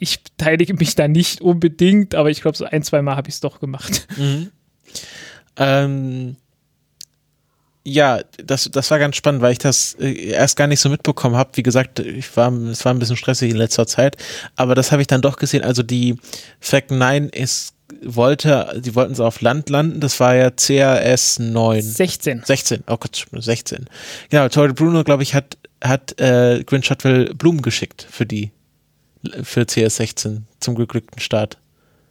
ich beteilige mich da nicht unbedingt, aber ich glaube, so ein, zwei Mal habe ich es doch gemacht. Mhm. Ähm, ja, das, das war ganz spannend, weil ich das äh, erst gar nicht so mitbekommen habe. Wie gesagt, ich war, es war ein bisschen stressig in letzter Zeit, aber das habe ich dann doch gesehen. Also die Falcon 9 ist, wollte, die wollten so auf Land landen, das war ja CRS 9. 16. 16, oh Gott, 16. Genau, Tori Bruno, glaube ich, hat, hat äh, Gwyn Shotwell Blumen geschickt für die, für CS16 zum geglückten Start.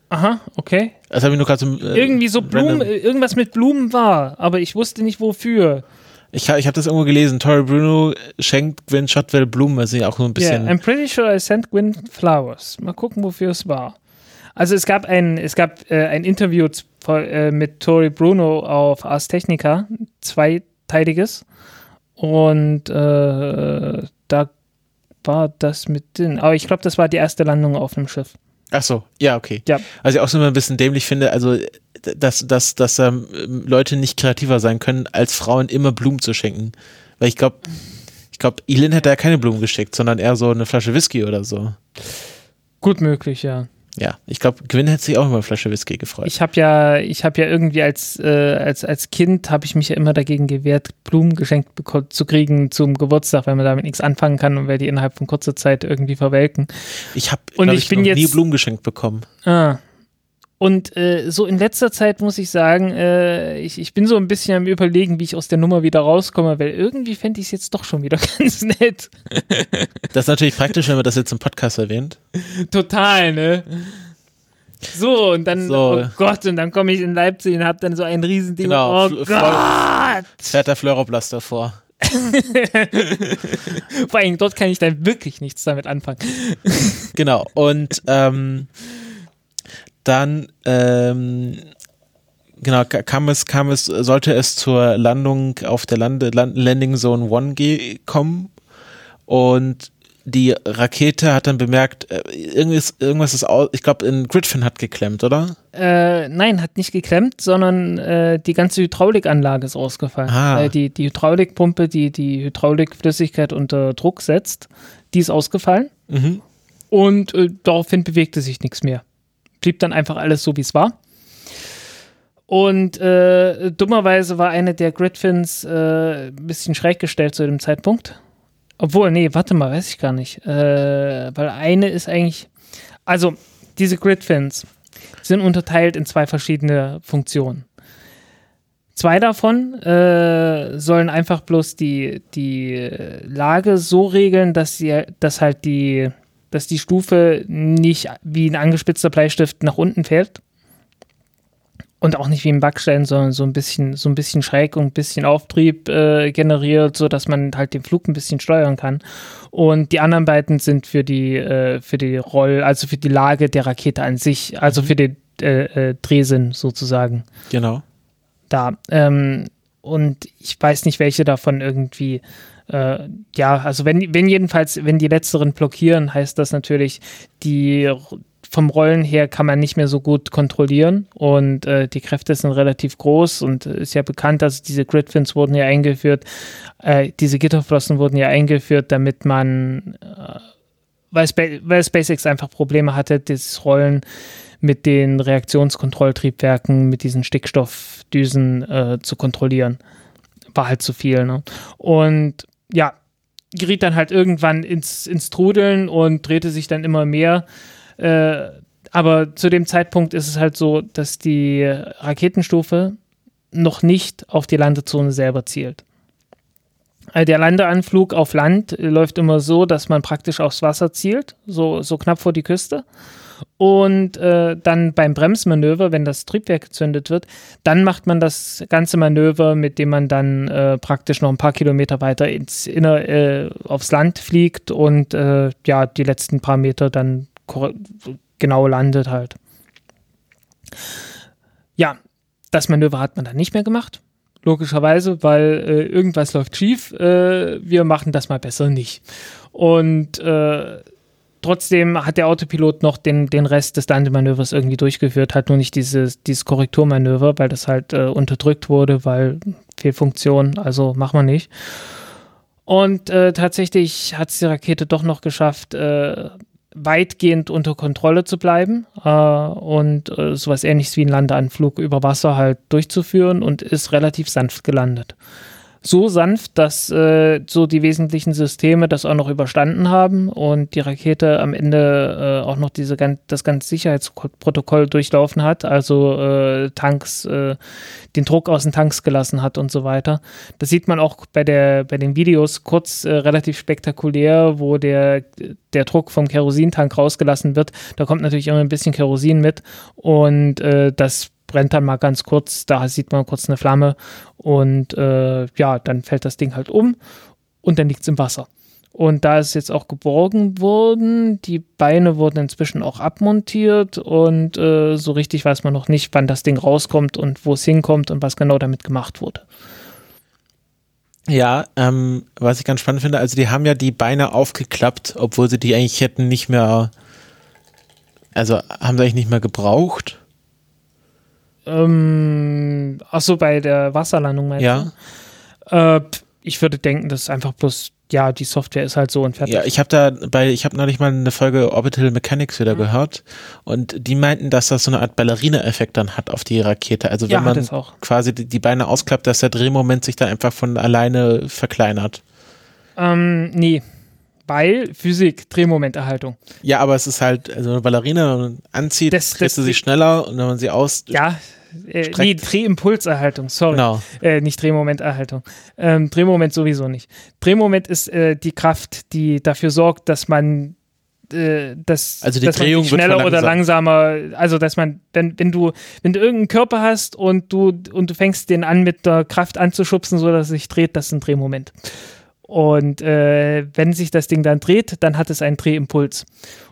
Aha, okay. Das habe ich nur gerade so. Äh, Irgendwie so Blumen, random- äh, irgendwas mit Blumen war, aber ich wusste nicht wofür. Ich, ha- ich habe das irgendwo gelesen. Tori Bruno schenkt Gwyn Shotwell Blumen. Ist ja auch so ein Yeah, bisschen. I'm pretty sure I sent Gwyn flowers. Mal gucken, wofür es war. Also es gab ein, es gab äh, ein Interview äh, mit Tori Bruno auf Ars Technica, zweiteiliges. Und äh, da war das mit drin. Aber ich glaube, das war die erste Landung auf einem Schiff. Ach so, ja, okay. Ja. Was ich auch so immer ein bisschen dämlich finde, also dass, dass, dass ähm, Leute nicht kreativer sein können, als Frauen immer Blumen zu schenken. Weil ich glaube, ich glaube, Elin hätte ja keine Blumen geschickt, sondern eher so eine Flasche Whisky oder so. Gut möglich, ja. Ja, ich glaube, Gwyn hätte sich auch über eine Flasche Whisky gefreut. Ich habe ja, ich habe ja irgendwie als, äh, als, als Kind habe ich mich ja immer dagegen gewehrt, Blumen geschenkt zu kriegen zum Geburtstag, weil man damit nichts anfangen kann und weil die innerhalb von kurzer Zeit irgendwie verwelken. Ich habe Und ich, ich bin nie Blumen geschenkt bekommen. Ah. Und äh, so in letzter Zeit muss ich sagen, äh, ich, ich bin so ein bisschen am überlegen, wie ich aus der Nummer wieder rauskomme, weil irgendwie fände ich es jetzt doch schon wieder [laughs] ganz nett. Das ist natürlich praktisch, wenn man das jetzt im Podcast erwähnt. Total, ne? So, und dann, So. oh Gott, und dann komme ich in Leipzig und habe dann so ein Riesending. Genau, oh Fl- Gott! Fährt der Fleuroblaster vor. [laughs] Vor allem dort kann ich dann wirklich nichts damit anfangen. Genau. Und ähm, dann ähm, genau ka- kam es, kam es, sollte es zur Landung auf der Lande, Land, Landing Zone 1 ge- kommen und die Rakete hat dann bemerkt, äh, irgendwas, irgendwas ist aus, ich glaube, ein Gridfin hat geklemmt, oder? Äh, nein, hat nicht geklemmt, sondern äh, die ganze Hydraulikanlage ist ausgefallen. Ah. Äh, die, die Hydraulikpumpe, die die Hydraulikflüssigkeit unter Druck setzt, die ist ausgefallen Mhm. und äh, daraufhin bewegte sich nichts mehr. Blieb dann einfach alles so, wie es war. Und äh, dummerweise war eine der Gridfins äh, ein bisschen schräg gestellt zu dem Zeitpunkt. Obwohl, nee, warte mal, weiß ich gar nicht. Äh, weil eine ist eigentlich. Also, diese Gridfins sind unterteilt in zwei verschiedene Funktionen. Zwei davon äh, sollen einfach bloß die, die Lage so regeln, dass sie, dass halt die, dass die Stufe nicht wie ein angespitzter Bleistift nach unten fällt, und auch nicht wie ein Backstein, sondern so ein bisschen, so ein bisschen schräg und ein bisschen Auftrieb äh, generiert, so dass man halt den Flug ein bisschen steuern kann. Und die anderen beiden sind für die, äh, für die Roll, also für die Lage der Rakete an sich, also für den äh, äh, Drehsinn sozusagen. Genau. Da. Ähm, und ich weiß nicht, welche davon irgendwie äh, ja, also wenn, wenn jedenfalls, wenn die letzteren blockieren, heißt das natürlich, die vom Rollen her kann man nicht mehr so gut kontrollieren und äh, die Kräfte sind relativ groß und ist ja bekannt, also diese Gridfins wurden ja eingeführt, äh, diese Gitterflossen wurden ja eingeführt, damit man, äh, weil, Spa weil SpaceX einfach Probleme hatte, das Rollen mit den Reaktionskontrolltriebwerken, mit diesen Stickstoffdüsen äh, zu kontrollieren. War halt zu viel. Ne? Und ja, geriet dann halt irgendwann ins, ins Trudeln und drehte sich dann immer mehr äh, aber zu dem Zeitpunkt ist es halt so, dass die Raketenstufe noch nicht auf die Landezone selber zielt. Äh, der Landeanflug auf Land läuft immer so, dass man praktisch aufs Wasser zielt, so, so knapp vor die Küste. Und äh, dann beim Bremsmanöver, wenn das Triebwerk gezündet wird, dann macht man das ganze Manöver, mit dem man dann äh, praktisch noch ein paar Kilometer weiter ins Inner, äh, aufs Land fliegt und äh, ja, die letzten paar Meter dann genau landet halt. Ja, das Manöver hat man dann nicht mehr gemacht. Logischerweise, weil äh, irgendwas läuft schief. Äh, wir machen das mal besser nicht. Und trotzdem hat der Autopilot noch den, den Rest des Landemanövers irgendwie durchgeführt, hat nur nicht dieses, dieses Korrekturmanöver, weil das halt äh, unterdrückt wurde, weil Fehlfunktion, also machen wir nicht. Und äh, tatsächlich hat es die Rakete doch noch geschafft, äh, weitgehend unter Kontrolle zu bleiben äh, und äh, sowas ähnliches wie ein Landeanflug über Wasser halt durchzuführen und ist relativ sanft gelandet so sanft, dass äh, so die wesentlichen Systeme das auch noch überstanden haben und die Rakete am Ende äh, auch noch diese das ganze Sicherheitsprotokoll durchlaufen hat, also äh, Tanks, äh, den Druck aus den Tanks gelassen hat und so weiter. Das sieht man auch bei der bei den Videos kurz äh, relativ spektakulär, wo der der Druck vom Kerosintank rausgelassen wird. Da kommt natürlich immer ein bisschen Kerosin mit und äh, das brennt dann mal ganz kurz, da sieht man kurz eine Flamme und äh, ja, dann fällt das Ding halt um und dann liegt es im Wasser. Und da ist jetzt auch geborgen worden, die Beine wurden inzwischen auch abmontiert und äh, so richtig weiß man noch nicht, wann das Ding rauskommt und wo es hinkommt und was genau damit gemacht wurde. Ja, ähm, was ich ganz spannend finde, also die haben ja die Beine aufgeklappt, obwohl sie die eigentlich hätten nicht mehr, also haben sie eigentlich nicht mehr gebraucht. Ähm, achso, bei der Wasserlandung meinst ja. du? Äh, ich würde denken, das ist einfach bloß, ja, die Software ist halt so und fertig. Ja, ich habe da bei, ich habe neulich mal eine Folge Orbital Mechanics wieder mhm. gehört und die meinten, dass das so eine Art Ballerina-Effekt dann hat auf die Rakete. Also wenn ja, man quasi die, die, Beine ausklappt, dass der Drehmoment sich da einfach von alleine verkleinert. Ähm, nee, weil Physik, Drehmomenterhaltung. Ja, aber es ist halt, also eine Ballerina, anzieht, das, du sie schneller und wenn man sie aus. Ja, äh, nee, Drehimpulserhaltung, sorry. Genau. Äh, nicht Drehmomenterhaltung. Ähm, Drehmoment sowieso nicht. Drehmoment ist äh, die Kraft, die dafür sorgt, dass man äh, dass, also die dass Drehung man schneller oder langsamer, also dass man, wenn, wenn du, wenn du irgendeinen Körper hast und du, und du fängst den an mit der Kraft anzuschubsen, so dass es sich dreht, das ist ein Drehmoment. Und äh, wenn sich das Ding dann dreht, dann hat es einen Drehimpuls.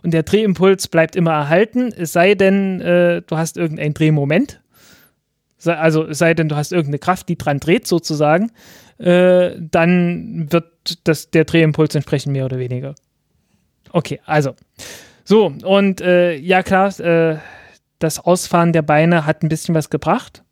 Und der Drehimpuls bleibt immer erhalten, es sei denn, äh, du hast irgendein Drehmoment. Also es sei denn, du hast irgendeine Kraft, die dran dreht, sozusagen. Äh, dann wird das, der Drehimpuls entsprechend mehr oder weniger. Okay, also. So, und äh, ja klar, äh, das Ausfahren der Beine hat ein bisschen was gebracht.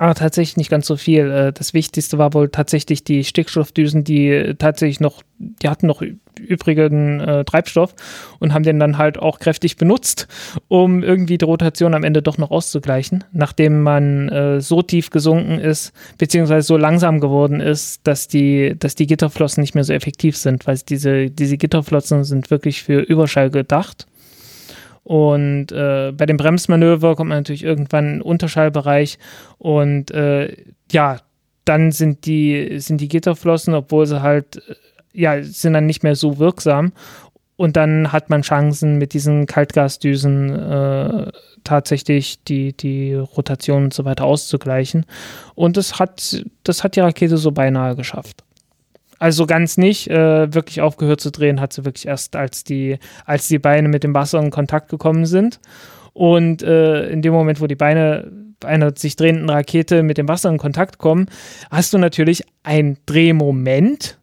Aber tatsächlich nicht ganz so viel. Äh, das Wichtigste war wohl tatsächlich die Stickstoffdüsen, die tatsächlich noch, die hatten noch übrigen äh, Treibstoff und haben den dann halt auch kräftig benutzt, um irgendwie die Rotation am Ende doch noch auszugleichen, nachdem man äh, so tief gesunken ist, beziehungsweise so langsam geworden ist, dass die, dass die Gitterflossen nicht mehr so effektiv sind, weil diese, diese Gitterflossen sind wirklich für Überschall gedacht und äh, bei dem Bremsmanöver kommt man natürlich irgendwann in den Unterschallbereich und äh, ja, dann sind die, sind die Gitterflossen, obwohl sie halt, äh, ja, sind dann nicht mehr so wirksam. Und dann hat man Chancen, mit diesen Kaltgasdüsen äh, tatsächlich die, die Rotation und so weiter auszugleichen. Und das hat, das hat die Rakete so beinahe geschafft. Also ganz nicht. Äh, wirklich aufgehört zu drehen hat sie wirklich erst, als die, als die Beine mit dem Wasser in Kontakt gekommen sind. Und äh, in dem Moment, wo die Beine einer sich drehenden Rakete mit dem Wasser in Kontakt kommen, hast du natürlich einen Drehmoment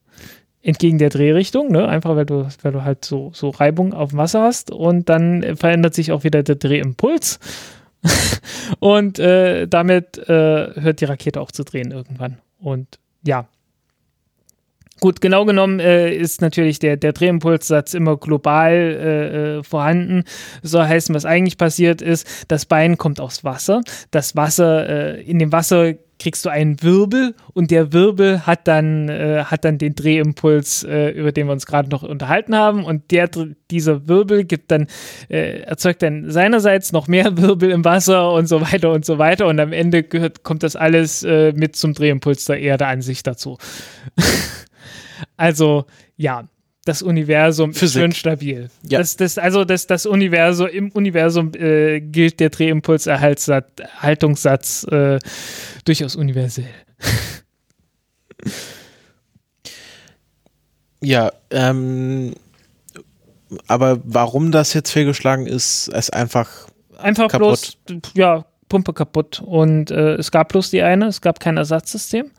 entgegen der Drehrichtung, ne? einfach weil du, weil du halt so, so Reibung auf dem Wasser hast und dann verändert sich auch wieder der Drehimpuls [laughs] und äh, damit äh, hört die Rakete auch zu drehen irgendwann. Und ja, Gut, genau genommen äh, ist natürlich der, der Drehimpulssatz immer global äh, äh, vorhanden. So heißen, was eigentlich passiert ist, das Bein kommt aus Wasser. Das Wasser, äh, in dem Wasser kriegst du einen Wirbel und der Wirbel hat dann, äh, hat dann den Drehimpuls, äh, über den wir uns gerade noch unterhalten haben. Und der, dieser Wirbel gibt dann, äh, erzeugt dann seinerseits noch mehr Wirbel im Wasser und so weiter und so weiter. Und am Ende gehört, kommt das alles äh, mit zum Drehimpuls der Erde an sich dazu. [laughs] Also ja, das Universum Physik. ist schön stabil. Ja. Das, das, also das, das Universum, im Universum äh, gilt der Drehimpulserhaltungssatz äh, durchaus universell. [laughs] ja, ähm, aber warum das jetzt fehlgeschlagen ist, ist einfach einfach kaputt. bloß ja Pumpe kaputt und äh, es gab bloß die eine, es gab kein Ersatzsystem.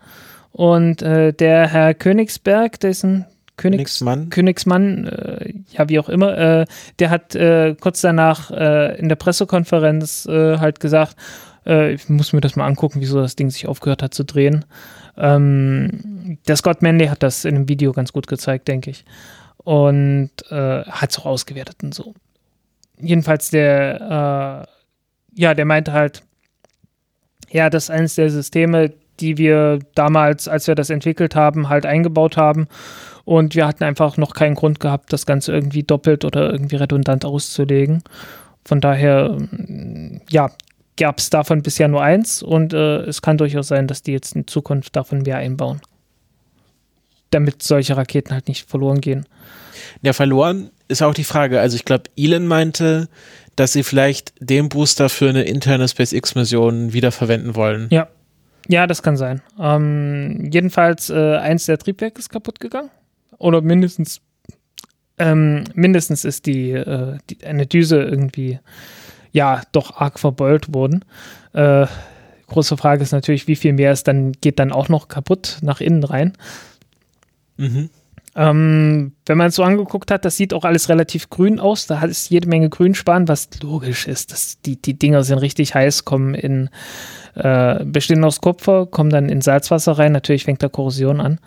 Und äh, der Herr Königsberg, dessen Königs Königsmann, Königsmann äh, ja wie auch immer, äh, der hat äh, kurz danach äh, in der Pressekonferenz äh, halt gesagt, äh, ich muss mir das mal angucken, wieso das Ding sich aufgehört hat zu drehen. Ähm, der Scott Manley hat das in einem Video ganz gut gezeigt, denke ich. Und hat es auch ausgewertet und so. Jedenfalls der, ja, der meinte halt, ja, das ist eines der Systeme, die wir damals, als wir das entwickelt haben, halt eingebaut haben. Und wir hatten einfach noch keinen Grund gehabt, das Ganze irgendwie doppelt oder irgendwie redundant auszulegen. Von daher, mm, ja, gab es davon bisher nur eins und äh, es kann durchaus sein, dass die jetzt in Zukunft davon mehr einbauen. Damit solche Raketen halt nicht verloren gehen. Ja, verloren ist auch die Frage. Also ich glaube, Elon meinte, dass sie vielleicht den Booster für eine interne SpaceX-Mission wiederverwenden wollen. Ja, ja, das kann sein. Ähm, jedenfalls, äh, eins der Triebwerke ist kaputt gegangen. Oder mindestens, ähm, mindestens ist die, äh, die, eine Düse irgendwie, ja, doch arg verbeult worden. Äh, große Frage ist natürlich, wie viel mehr ist dann, geht dann auch noch kaputt nach innen rein. Mhm. Ähm, wenn man es so angeguckt hat, das sieht auch alles relativ grün aus. Da hat es jede Menge Grünspan, was logisch ist. Das, die, die Dinger sind richtig heiß, kommen in, äh, bestehen aus Kupfer, kommen dann in Salzwasser rein. Natürlich fängt da Korrosion an.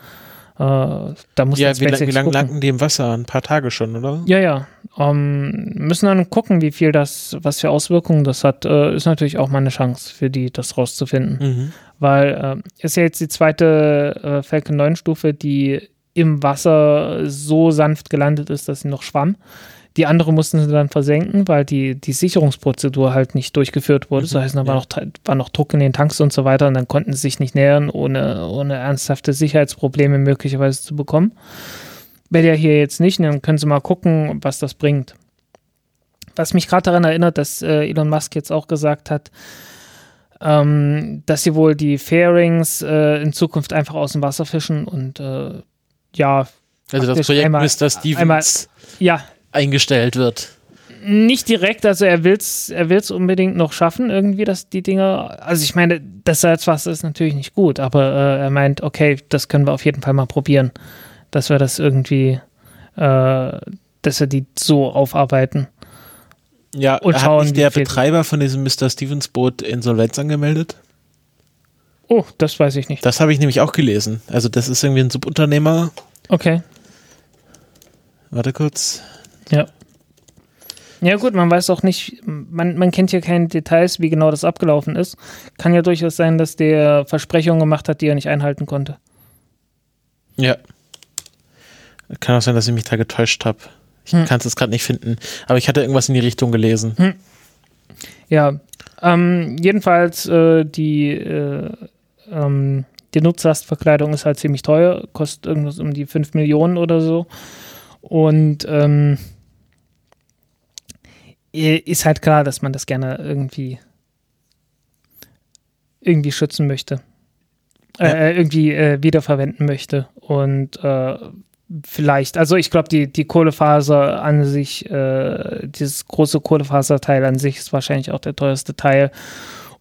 Äh, da muss ja, wie, wie lange lagen die im Wasser? Ein paar Tage schon, oder? Ja, ja. Ähm, müssen dann gucken, wie viel das, was für Auswirkungen das hat. Äh, ist natürlich auch mal eine Chance für die, das rauszufinden. Mhm. Weil äh, ist ja jetzt die zweite äh, Falcon 9 Stufe, die im Wasser so sanft gelandet ist, dass sie noch schwamm. Die andere mussten sie dann versenken, weil die, die Sicherungsprozedur halt nicht durchgeführt wurde. Mhm, das heißt, da war, noch, war noch Druck in den Tanks und so weiter und dann konnten sie sich nicht nähern, ohne, ohne ernsthafte Sicherheitsprobleme möglicherweise zu bekommen. Wäre ja hier jetzt nicht, dann können sie mal gucken, was das bringt. Was mich gerade daran erinnert, dass äh, Elon Musk jetzt auch gesagt hat, ähm, dass sie wohl die Fairings äh, in Zukunft einfach aus dem Wasser fischen und äh, ja. Also das Projekt einmal, Mr. Stevens einmal, ja, eingestellt wird. Nicht direkt, also er will es er will's unbedingt noch schaffen, irgendwie, dass die Dinger. Also ich meine, das Salzwasser ist natürlich nicht gut, aber äh, er meint, okay, das können wir auf jeden Fall mal probieren, dass wir das irgendwie, äh, dass wir die so aufarbeiten. Ja, und schauen, hat nicht der Betreiber von diesem Mr. Stevens Boot Insolvenz angemeldet? Oh, das weiß ich nicht. Das habe ich nämlich auch gelesen. Also das ist irgendwie ein Subunternehmer. Okay. Warte kurz. Ja. Ja gut, man weiß auch nicht, man, man kennt hier keine Details, wie genau das abgelaufen ist. Kann ja durchaus sein, dass der Versprechungen gemacht hat, die er nicht einhalten konnte. Ja. Kann auch sein, dass ich mich da getäuscht habe. Ich Hm. kann es jetzt gerade nicht finden. Aber ich hatte irgendwas in die Richtung gelesen. Ja, ähm, jedenfalls äh, die, äh, ähm, die Nutzlastverkleidung ist halt ziemlich teuer, kostet irgendwas um die 5 Millionen oder so. Und ähm, ist halt klar, dass man das gerne irgendwie irgendwie schützen möchte. Ja. Äh, irgendwie äh, wiederverwenden möchte. Und äh, vielleicht, also ich glaube, die, die Kohlefaser an sich, äh, dieses große Kohlefaserteil an sich ist wahrscheinlich auch der teuerste Teil.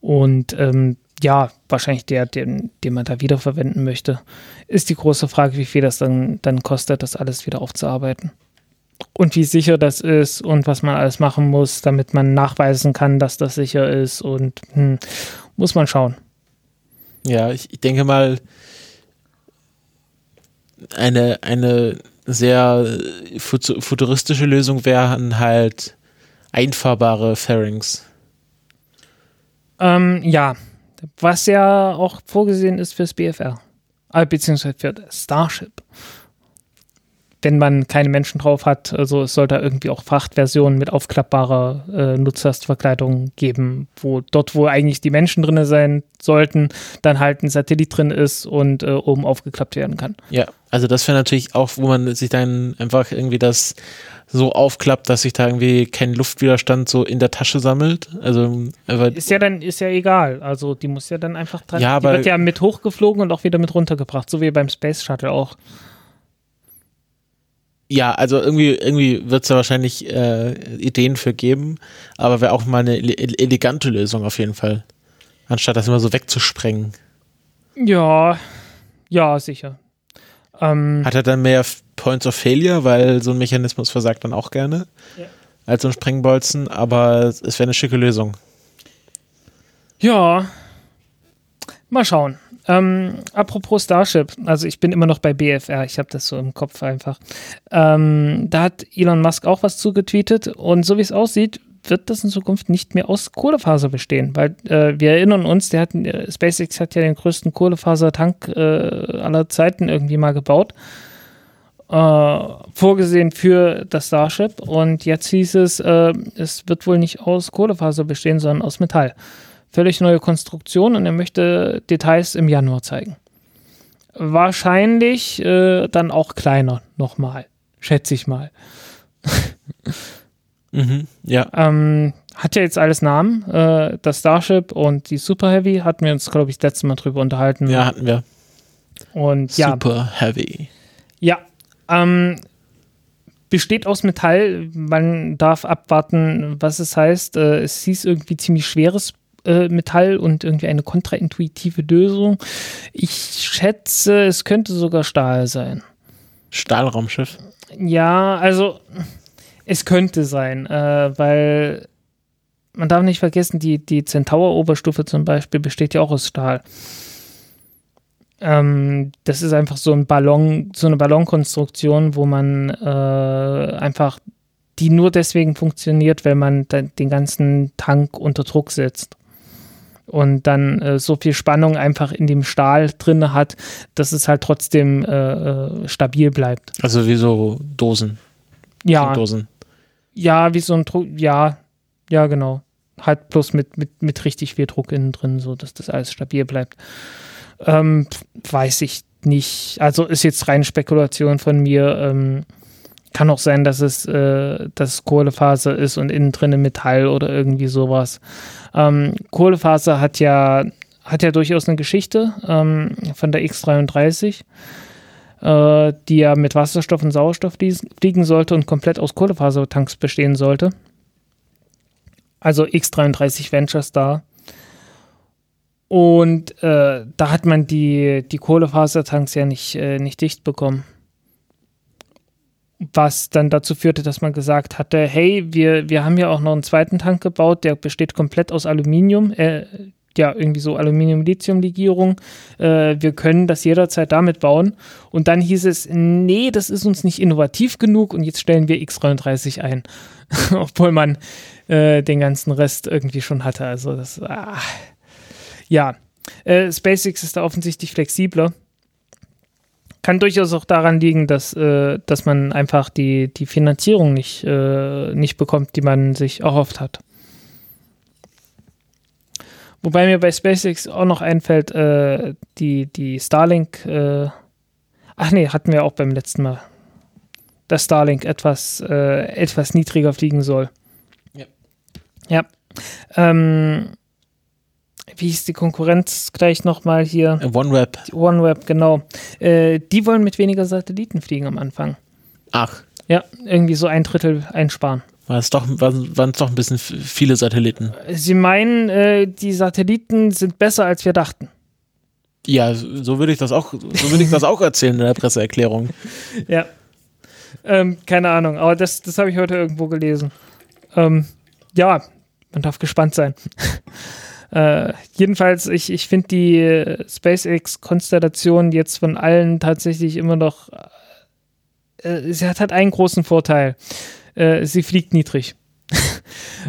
Und ähm, ja, wahrscheinlich der, den, den man da wiederverwenden möchte. Ist die große Frage, wie viel das dann, dann kostet, das alles wieder aufzuarbeiten. Und wie sicher das ist und was man alles machen muss, damit man nachweisen kann, dass das sicher ist. Und hm, muss man schauen. Ja, ich, ich denke mal, eine, eine sehr fut- futuristische Lösung wären halt einfahrbare Fairings. Ähm, ja, was ja auch vorgesehen ist fürs BFR, äh, beziehungsweise für das Starship. Wenn man keine Menschen drauf hat, also es soll da irgendwie auch Frachtversionen mit aufklappbarer äh, Nutzlastverkleidung geben, wo dort, wo eigentlich die Menschen drin sein sollten, dann halt ein Satellit drin ist und äh, oben aufgeklappt werden kann. Ja, also das wäre natürlich auch, wo man sich dann einfach irgendwie das so aufklappt, dass sich da irgendwie kein Luftwiderstand so in der Tasche sammelt. Also aber Ist ja dann, ist ja egal. Also die muss ja dann einfach dran. Ja, die aber- wird ja mit hochgeflogen und auch wieder mit runtergebracht, so wie beim Space Shuttle auch. Ja, also irgendwie, irgendwie wird es da wahrscheinlich äh, Ideen für geben, aber wäre auch mal eine ele elegante Lösung auf jeden Fall. Anstatt das immer so wegzusprengen. Ja, ja, sicher. Ähm, Hat er dann mehr Points of Failure, weil so ein Mechanismus versagt dann auch gerne. Ja. Als so ein Sprengbolzen, aber es wäre eine schicke Lösung. ja, mal schauen. Ähm, apropos Starship, also ich bin immer noch bei BFR, ich habe das so im Kopf einfach. Ähm, da hat Elon Musk auch was zugetweetet und so wie es aussieht, wird das in Zukunft nicht mehr aus Kohlefaser bestehen, weil äh, wir erinnern uns, der hat, äh, SpaceX hat ja den größten Kohlefasertank äh, aller Zeiten irgendwie mal gebaut. Äh, vorgesehen für das Starship und jetzt hieß es, äh, es wird wohl nicht aus Kohlefaser bestehen, sondern aus Metall. Völlig neue Konstruktion und er möchte Details im Januar zeigen. Wahrscheinlich äh, dann auch kleiner nochmal, schätze ich mal. [laughs] Mhm, ja. Ähm, hat ja jetzt alles Namen. Äh, das Starship und die Super Heavy hatten wir uns, glaube ich, das letzte Mal drüber unterhalten. Ja, hatten wir. Und ja, Super heavy. Ja, ähm, besteht aus Metall. Man darf abwarten, was es heißt. Äh, es hieß irgendwie ziemlich schweres äh, Metall und irgendwie eine kontraintuitive Lösung. Ich schätze, es könnte sogar Stahl sein. Stahlraumschiff. Ja, also es könnte sein, äh, weil man darf nicht vergessen, die, die Centaur-Oberstufe zum Beispiel besteht ja auch aus Stahl. Ähm, das ist einfach so ein Ballon, so eine Ballonkonstruktion, wo man äh, einfach die nur deswegen funktioniert, wenn man den ganzen Tank unter Druck setzt. Und dann äh, so viel Spannung einfach in dem Stahl drin hat, dass es halt trotzdem äh, äh, stabil bleibt. Also wie so Dosen. Ja, Dosen. ja, wie so ein Druck, ja, ja, genau. Halt bloß mit, mit, mit richtig viel Druck innen drin, so dass das alles stabil bleibt. Ähm, weiß ich nicht. Also ist jetzt rein Spekulation von mir. Ähm, kann auch sein, dass es, äh, dass es Kohlefaser ist und innen drin Metall oder irgendwie sowas. Ähm, Kohlefaser hat ja, hat ja durchaus eine Geschichte ähm, von der X33 äh, die ja mit Wasserstoff und Sauerstoff fliegen sollte und komplett aus Kohlefasertanks bestehen sollte. Also X33 Venture Star. Und äh, da hat man die, die Kohlefasertanks ja nicht, äh, nicht dicht bekommen. Was dann dazu führte, dass man gesagt hatte, hey, wir, wir haben ja auch noch einen zweiten Tank gebaut, der besteht komplett aus Aluminium. Äh, ja, irgendwie so Aluminium-Lithium-Legierung. Äh, wir können das jederzeit damit bauen. Und dann hieß es, nee, das ist uns nicht innovativ genug und jetzt stellen wir X33 ein. [laughs] Obwohl man äh, den ganzen Rest irgendwie schon hatte. Also das, ah. ja. Äh, SpaceX ist da offensichtlich flexibler. Kann durchaus auch daran liegen, dass, äh, dass man einfach die, die Finanzierung nicht, äh, nicht bekommt, die man sich erhofft hat. Wobei mir bei SpaceX auch noch einfällt, äh, die, die Starlink, äh, ach nee, hatten wir auch beim letzten Mal, dass Starlink etwas, äh, etwas niedriger fliegen soll. Ja. Ja. Ähm, wie hieß die Konkurrenz gleich nochmal hier? OneWeb. OneWeb, genau. Äh, die wollen mit weniger Satelliten fliegen am Anfang. Ach, Ja, irgendwie so ein Drittel einsparen. war es doch, waren es doch ein bisschen viele Satelliten. Sie meinen, äh, die Satelliten sind besser, als wir dachten. Ja, so würde ich das auch, so würde ich das auch erzählen in der Presseerklärung. [laughs] Ja. Ähm, keine Ahnung, aber das, das habe ich heute irgendwo gelesen. Ähm, ja, man darf gespannt sein. [laughs] äh, jedenfalls, ich, ich finde die äh, SpaceX-Konstellation jetzt von allen tatsächlich immer noch. Äh, sie hat halt einen großen Vorteil. Äh, sie fliegt niedrig. [laughs]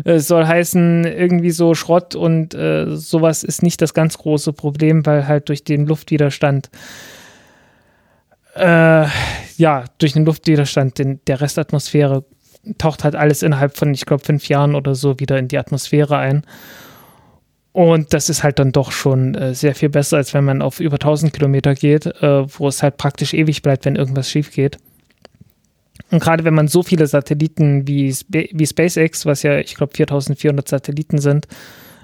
Es soll heißen, irgendwie so Schrott und äh, sowas ist nicht das ganz große Problem, weil halt durch den Luftwiderstand äh, ja, durch den Luftwiderstand den, der Restatmosphäre taucht halt alles innerhalb von, ich glaube, fünf Jahren oder so wieder in die Atmosphäre ein. Und das ist halt dann doch schon äh, sehr viel besser, als wenn man auf über 1000 Kilometer geht, äh, wo es halt praktisch ewig bleibt, wenn irgendwas schief geht. Und gerade wenn man so viele Satelliten wie, wie SpaceX, was ja, ich glaube, 4400 Satelliten sind,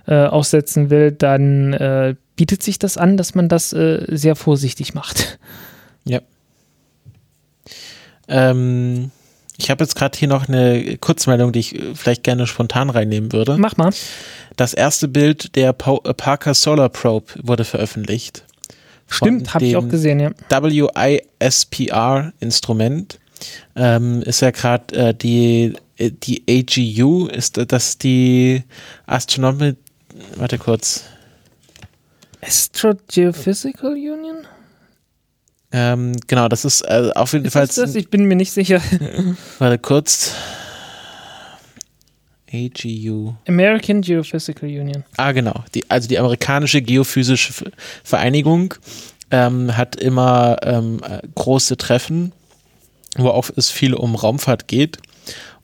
äh, aussetzen will, dann äh, bietet sich das an, dass man das äh, sehr vorsichtig macht. Ja. Ähm, ich habe jetzt gerade hier noch eine Kurzmeldung, die ich äh, vielleicht gerne spontan reinnehmen würde. Mach mal. Das erste Bild der äh, Parker Solar Probe wurde veröffentlicht. Stimmt, habe ich auch gesehen, ja. WISPR-Instrument. Ähm, ist ja gerade äh, die, äh, die AGU, ist das die Astronomy, warte kurz, Astro-Geophysical Union? Ähm, genau, das ist äh, auf jeden Fall? Ich bin mir nicht sicher. [laughs] warte kurz, AGU, American Geophysical Union. Ah, genau. Die, also die amerikanische geophysische Vereinigung ähm, hat immer ähm, äh, große Treffen, wo auch es viel um Raumfahrt geht.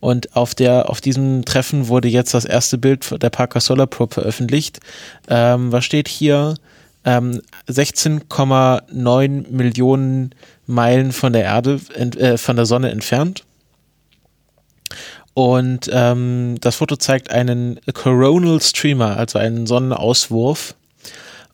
Und auf der, auf diesem Treffen wurde jetzt das erste Bild der Parker Solar Probe veröffentlicht. Ähm, was steht hier? Ähm, 16,9 Millionen Meilen von der Erde, äh, von der Sonne entfernt. Und ähm, das Foto zeigt einen Coronal Streamer, also einen Sonnenauswurf.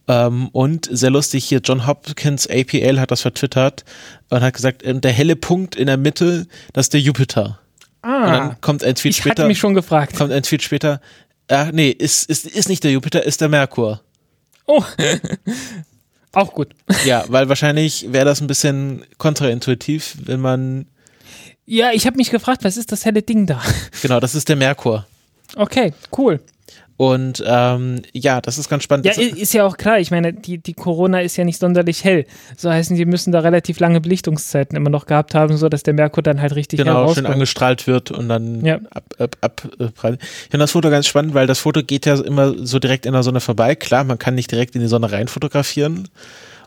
Ähm, und sehr lustig hier, John Hopkins APL hat das vertwittert und hat gesagt, ähm, der helle Punkt in der Mitte, das ist der Jupiter. Und Ah, dann kommt ein Tweet ich später, hatte mich schon gefragt. kommt ein Tweet später, ach nee, ist, ist, ist nicht der Jupiter, ist der Merkur. Oh, [laughs] auch gut. Ja, weil wahrscheinlich wäre das ein bisschen kontraintuitiv, wenn man, Ja, ich habe mich gefragt, was ist das helle Ding da? genau, das ist der Merkur. Okay, cool. Und ähm, ja, das ist ganz spannend. Ja, ist ja auch klar. Ich meine, die, die Corona ist ja nicht sonderlich hell. So heißen, die müssen da relativ lange Belichtungszeiten immer noch gehabt haben, so dass der Merkur dann halt richtig hell genau, schön angestrahlt wird und dann Ja. ab, ab, ab, äh, prall- Ich finde das Foto ganz spannend, weil das Foto geht ja immer so direkt in der Sonne vorbei. Klar, man kann nicht direkt in die Sonne rein fotografieren.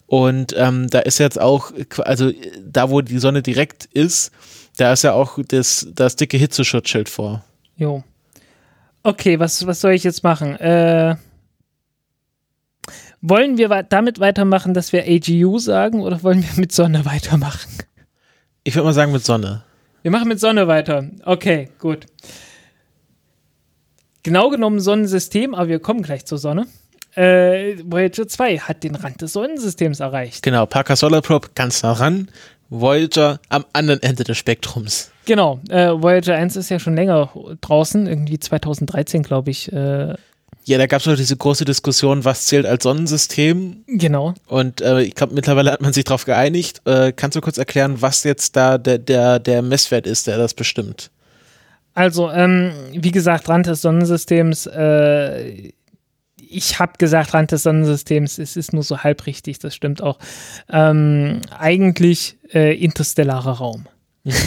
Und ähm, da ist jetzt auch, also da, wo die Sonne direkt ist, da ist ja auch das, das dicke Hitzeschutzschild vor. Jo. Okay, was, was soll ich jetzt machen? Äh, wollen wir damit weitermachen, dass wir AGU sagen oder wollen wir mit Sonne [laughs] weitermachen? Ich würde mal sagen mit Sonne. Wir machen mit Sonne weiter. Okay, gut. Genau genommen Sonnensystem, aber wir kommen gleich zur Sonne. Äh, Voyager 2 hat den Rand des Sonnensystems erreicht. Genau, Parker Solar Probe ganz nah ran. Voyager am anderen Ende des Spektrums. Genau, äh, Voyager 1 ist ja schon länger draußen, irgendwie 2013, glaube ich. Äh, Ja, da gab es noch diese große Diskussion, was zählt als Sonnensystem. genau. Und äh, ich glaube, mittlerweile hat man sich darauf geeinigt. Äh, kannst du kurz erklären, was jetzt da der, der, der Messwert ist, der das bestimmt? Also, ähm, wie gesagt, Rand des Sonnensystems, äh, ich habe gesagt, Rand des Sonnensystems, es ist nur so halb richtig, das stimmt auch. Ähm, eigentlich äh, interstellarer Raum. Mhm. [laughs]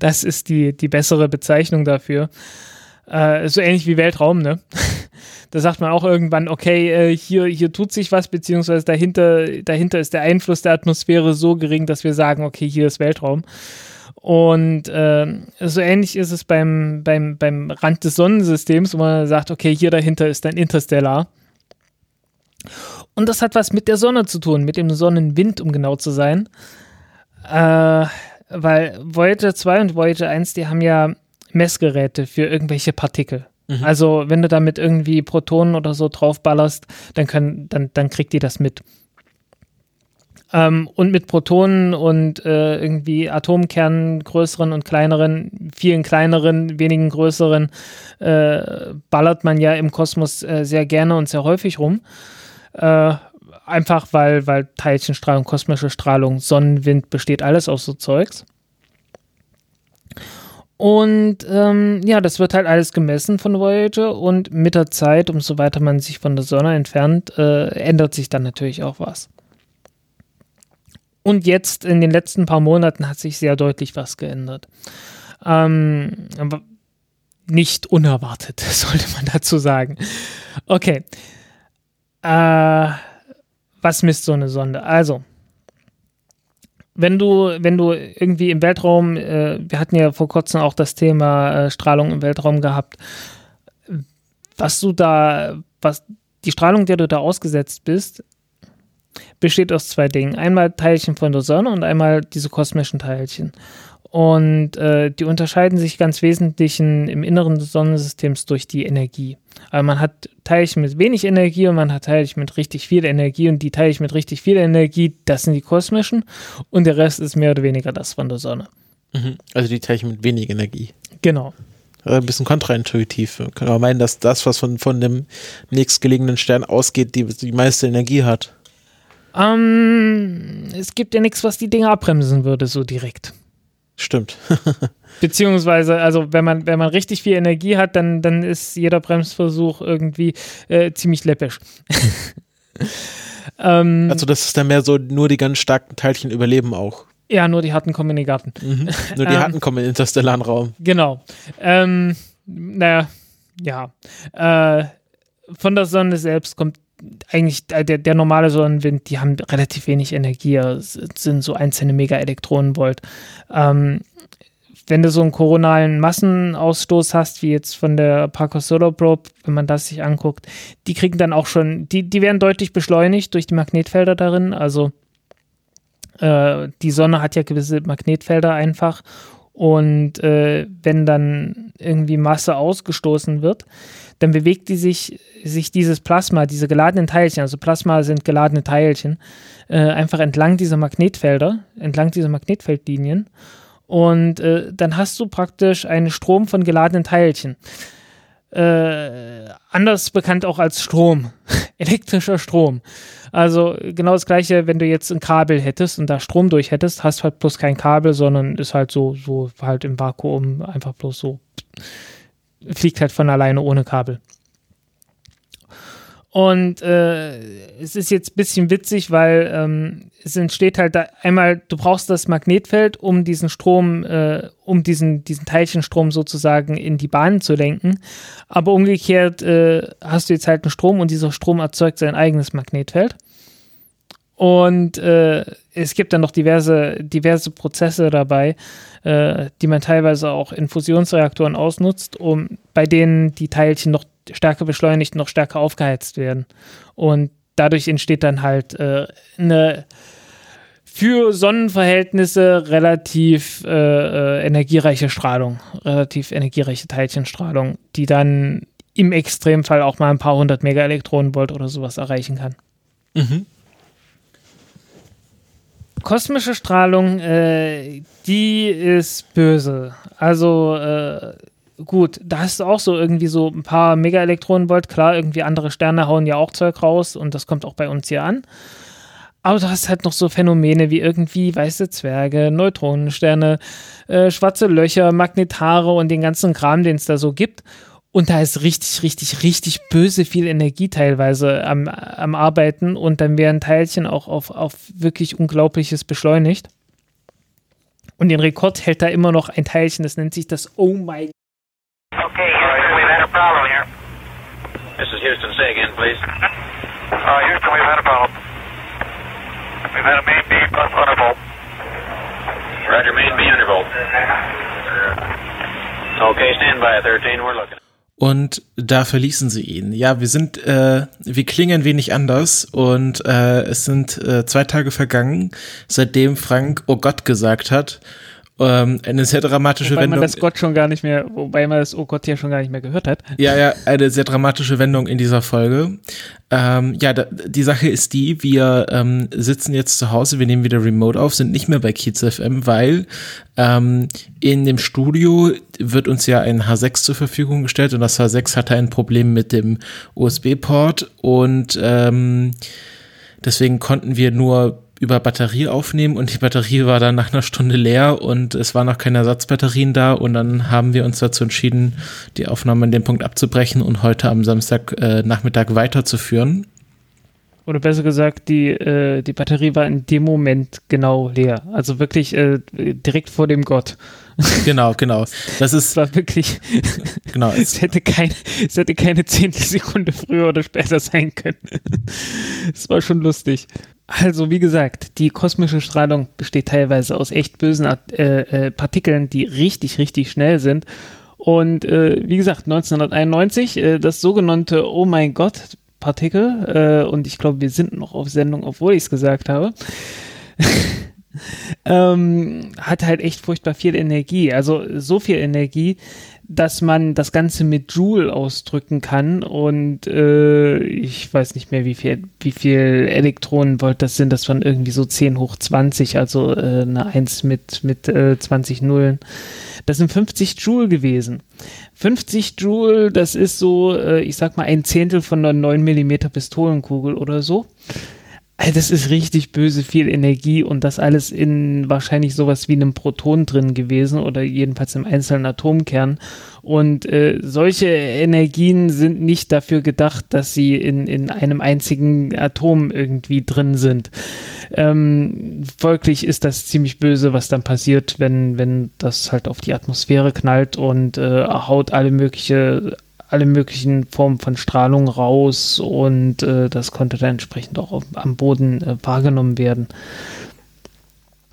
Das ist die, die bessere Bezeichnung dafür. Äh, so ähnlich wie Weltraum, ne? [laughs] Da sagt man auch irgendwann, okay, äh, hier, hier tut sich was, beziehungsweise dahinter, dahinter ist der Einfluss der Atmosphäre so gering, dass wir sagen, okay, hier ist Weltraum. Und äh, so ähnlich ist es beim, beim, beim Rand des Sonnensystems, wo man sagt, okay, hier dahinter ist ein Interstellar. Und das hat was mit der Sonne zu tun, mit dem Sonnenwind, um genau zu sein. Äh, weil Voyager 2 und Voyager 1, die haben ja Messgeräte für irgendwelche Partikel. Mhm. Also, wenn du damit irgendwie Protonen oder so draufballerst, dann, können, dann, dann kriegt die das mit. Ähm, und mit Protonen und äh, irgendwie Atomkernen, größeren und kleineren, vielen kleineren, wenigen größeren, äh, ballert man ja im Kosmos äh, sehr gerne und sehr häufig rum. Äh, einfach weil, weil Teilchenstrahlung, kosmische Strahlung, Sonnenwind besteht alles aus so Zeugs. Und ähm, ja, das wird halt alles gemessen von Voyager und mit der Zeit, umso weiter man sich von der Sonne entfernt, äh, ändert sich dann natürlich auch was. Und jetzt in den letzten paar Monaten hat sich sehr deutlich was geändert. Ähm, nicht unerwartet, [laughs] sollte man dazu sagen. Okay. Äh, was misst so eine Sonde? Also, wenn du, wenn du irgendwie im Weltraum, äh, wir hatten ja vor kurzem auch das Thema äh, Strahlung im Weltraum gehabt, was du da, was die Strahlung, der du da ausgesetzt bist, besteht aus zwei Dingen. Einmal Teilchen von der Sonne und einmal diese kosmischen Teilchen. Und äh, die unterscheiden sich ganz wesentlich im Inneren des Sonnensystems durch die Energie. Aber man hat Teilchen mit wenig Energie und man hat Teilchen mit richtig viel Energie. Und die Teilchen mit richtig viel Energie, das sind die kosmischen. Und der Rest ist mehr oder weniger das von der Sonne. Mhm. Also die Teilchen mit wenig Energie. Genau. Ein bisschen kontraintuitiv. Kann man meinen, dass das, was von, von dem nächstgelegenen Stern ausgeht, die, die meiste Energie hat. Ähm, es gibt ja nichts, was die Dinge abbremsen würde, so direkt. Stimmt. [laughs] Beziehungsweise, also wenn man, wenn man richtig viel Energie hat, dann, dann ist jeder Bremsversuch irgendwie äh, ziemlich läppisch. [laughs] ähm, also das ist dann mehr so, nur die ganz starken Teilchen überleben auch. Ja, nur die harten kommen in den Garten. Mhm. [laughs] Nur die ähm, harten kommen in den interstellaren Raum. Genau. Ähm, naja, ja. Äh, von der Sonne selbst kommt eigentlich der, der normale Sonnenwind, die haben relativ wenig Energie, sind so einzelne Megaelektronenvolt. Ähm, wenn du so einen koronalen Massenausstoß hast, wie jetzt von der Parker Solar Probe, wenn man das sich anguckt, die kriegen dann auch schon, die, die werden deutlich beschleunigt durch die Magnetfelder darin. Also äh, die Sonne hat ja gewisse Magnetfelder einfach. Und äh, wenn dann irgendwie Masse ausgestoßen wird, dann bewegt die sich, sich dieses Plasma, diese geladenen Teilchen, also Plasma sind geladene Teilchen, äh, einfach entlang dieser Magnetfelder, entlang dieser Magnetfeldlinien. Und äh, dann hast du praktisch einen Strom von geladenen Teilchen. Äh, anders bekannt auch als Strom, [laughs] elektrischer Strom. Also genau das gleiche, wenn du jetzt ein Kabel hättest und da Strom durch hättest, hast halt bloß kein Kabel, sondern ist halt so, so halt im Vakuum einfach bloß so fliegt halt von alleine ohne Kabel. Und äh, es ist jetzt ein bisschen witzig, weil ähm, es entsteht halt da einmal, du brauchst das Magnetfeld, um diesen Strom, äh, um diesen, diesen Teilchenstrom sozusagen in die Bahn zu lenken. Aber umgekehrt äh, hast du jetzt halt einen Strom und dieser Strom erzeugt sein eigenes Magnetfeld. Und äh, es gibt dann noch diverse, diverse Prozesse dabei, äh, die man teilweise auch in Fusionsreaktoren ausnutzt, um bei denen die Teilchen noch stärker beschleunigt, noch stärker aufgeheizt werden. Und dadurch entsteht dann halt äh, eine für Sonnenverhältnisse relativ äh, äh, energiereiche Strahlung, relativ energiereiche Teilchenstrahlung, die dann im Extremfall auch mal ein paar hundert Megaelektronenvolt oder sowas erreichen kann. Mhm kosmische Strahlung, äh, die ist böse. Also äh, gut, da du auch so irgendwie so ein paar Megaelektronenvolt. Klar, irgendwie andere Sterne hauen ja auch Zeug raus und das kommt auch bei uns hier an. Aber du hast halt noch so Phänomene wie irgendwie weiße Zwerge, Neutronensterne, äh, schwarze Löcher, Magnetare und den ganzen Kram, den es da so gibt. Und da ist richtig, richtig, richtig böse viel Energie teilweise am, am Arbeiten und dann werden Teilchen auch auf, auf wirklich Unglaubliches beschleunigt. Und den Rekord hält da immer noch ein Teilchen, das nennt sich das Oh my. Okay, Houston, we've had a problem here. This is Houston. Say again, please. Uh, Houston, we've had a problem. We've had a main B plus undervolt. Roger, main B undervolt. Okay, stand by 13. We're looking. Und da verließen sie ihn. Ja, wir sind, äh, wir klingen wenig anders und äh, es sind äh, zwei Tage vergangen, seitdem Frank Oh Gott gesagt hat. Ähm, eine sehr dramatische Wobei Wendung. man das Gott schon gar nicht mehr, wobei man das Oh Gott ja schon gar nicht mehr gehört hat. Ja, ja, eine sehr dramatische Wendung in dieser Folge. Ähm, ja, da, die Sache ist die, wir ähm, sitzen jetzt zu Hause, wir nehmen wieder Remote auf, sind nicht mehr bei Kiez FM, weil ähm, in dem Studio wird uns ja ein H6 zur Verfügung gestellt und das H6 hatte ein Problem mit dem USB-Port und ähm, deswegen konnten wir nur über Batterie aufnehmen und die Batterie war dann nach einer Stunde leer und es waren noch keine Ersatzbatterien da und dann haben wir uns dazu entschieden, die Aufnahme an dem Punkt abzubrechen und heute am Samstag äh, Nachmittag weiterzuführen. Oder besser gesagt, die, äh, die Batterie war in dem Moment genau leer. Also wirklich äh, direkt vor dem Gott. [laughs] Genau, genau. Das ist Es war wirklich, [laughs] genau. es hätte, kein, es hätte keine Zehntelsekunde früher oder später sein können. [laughs] Es war schon lustig. Also, wie gesagt, die kosmische Strahlung besteht teilweise aus echt bösen äh, äh, Partikeln, die richtig, richtig schnell sind. Und äh, wie gesagt, 1991, äh, das sogenannte Oh mein Gott Partikel, äh, und ich glaube, wir sind noch auf Sendung, obwohl ich es gesagt habe, [laughs] ähm, hat halt echt furchtbar viel Energie. Also so viel Energie, dass man das Ganze mit Joule ausdrücken kann und äh, ich weiß nicht mehr, wie viel, wie viel Elektronenvolt das sind. Das waren irgendwie so 10 hoch 20, also äh, eine 1 mit, mit äh, 20 Nullen. Das sind 50 Joule gewesen. 50 Joule, das ist so, äh, ich sag mal, ein Zehntel von einer 9 Millimeter Pistolenkugel oder so. Also das ist richtig böse viel Energie und das alles in wahrscheinlich sowas wie einem Proton drin gewesen oder jedenfalls im einzelnen Atomkern. Und äh, solche Energien sind nicht dafür gedacht, dass sie in, in einem einzigen Atom irgendwie drin sind. Ähm, folglich ist das ziemlich böse, was dann passiert, wenn, wenn das halt auf die Atmosphäre knallt und äh, haut alle mögliche alle möglichen Formen von Strahlung raus und äh, das konnte dann entsprechend auch auf, am Boden äh, wahrgenommen werden.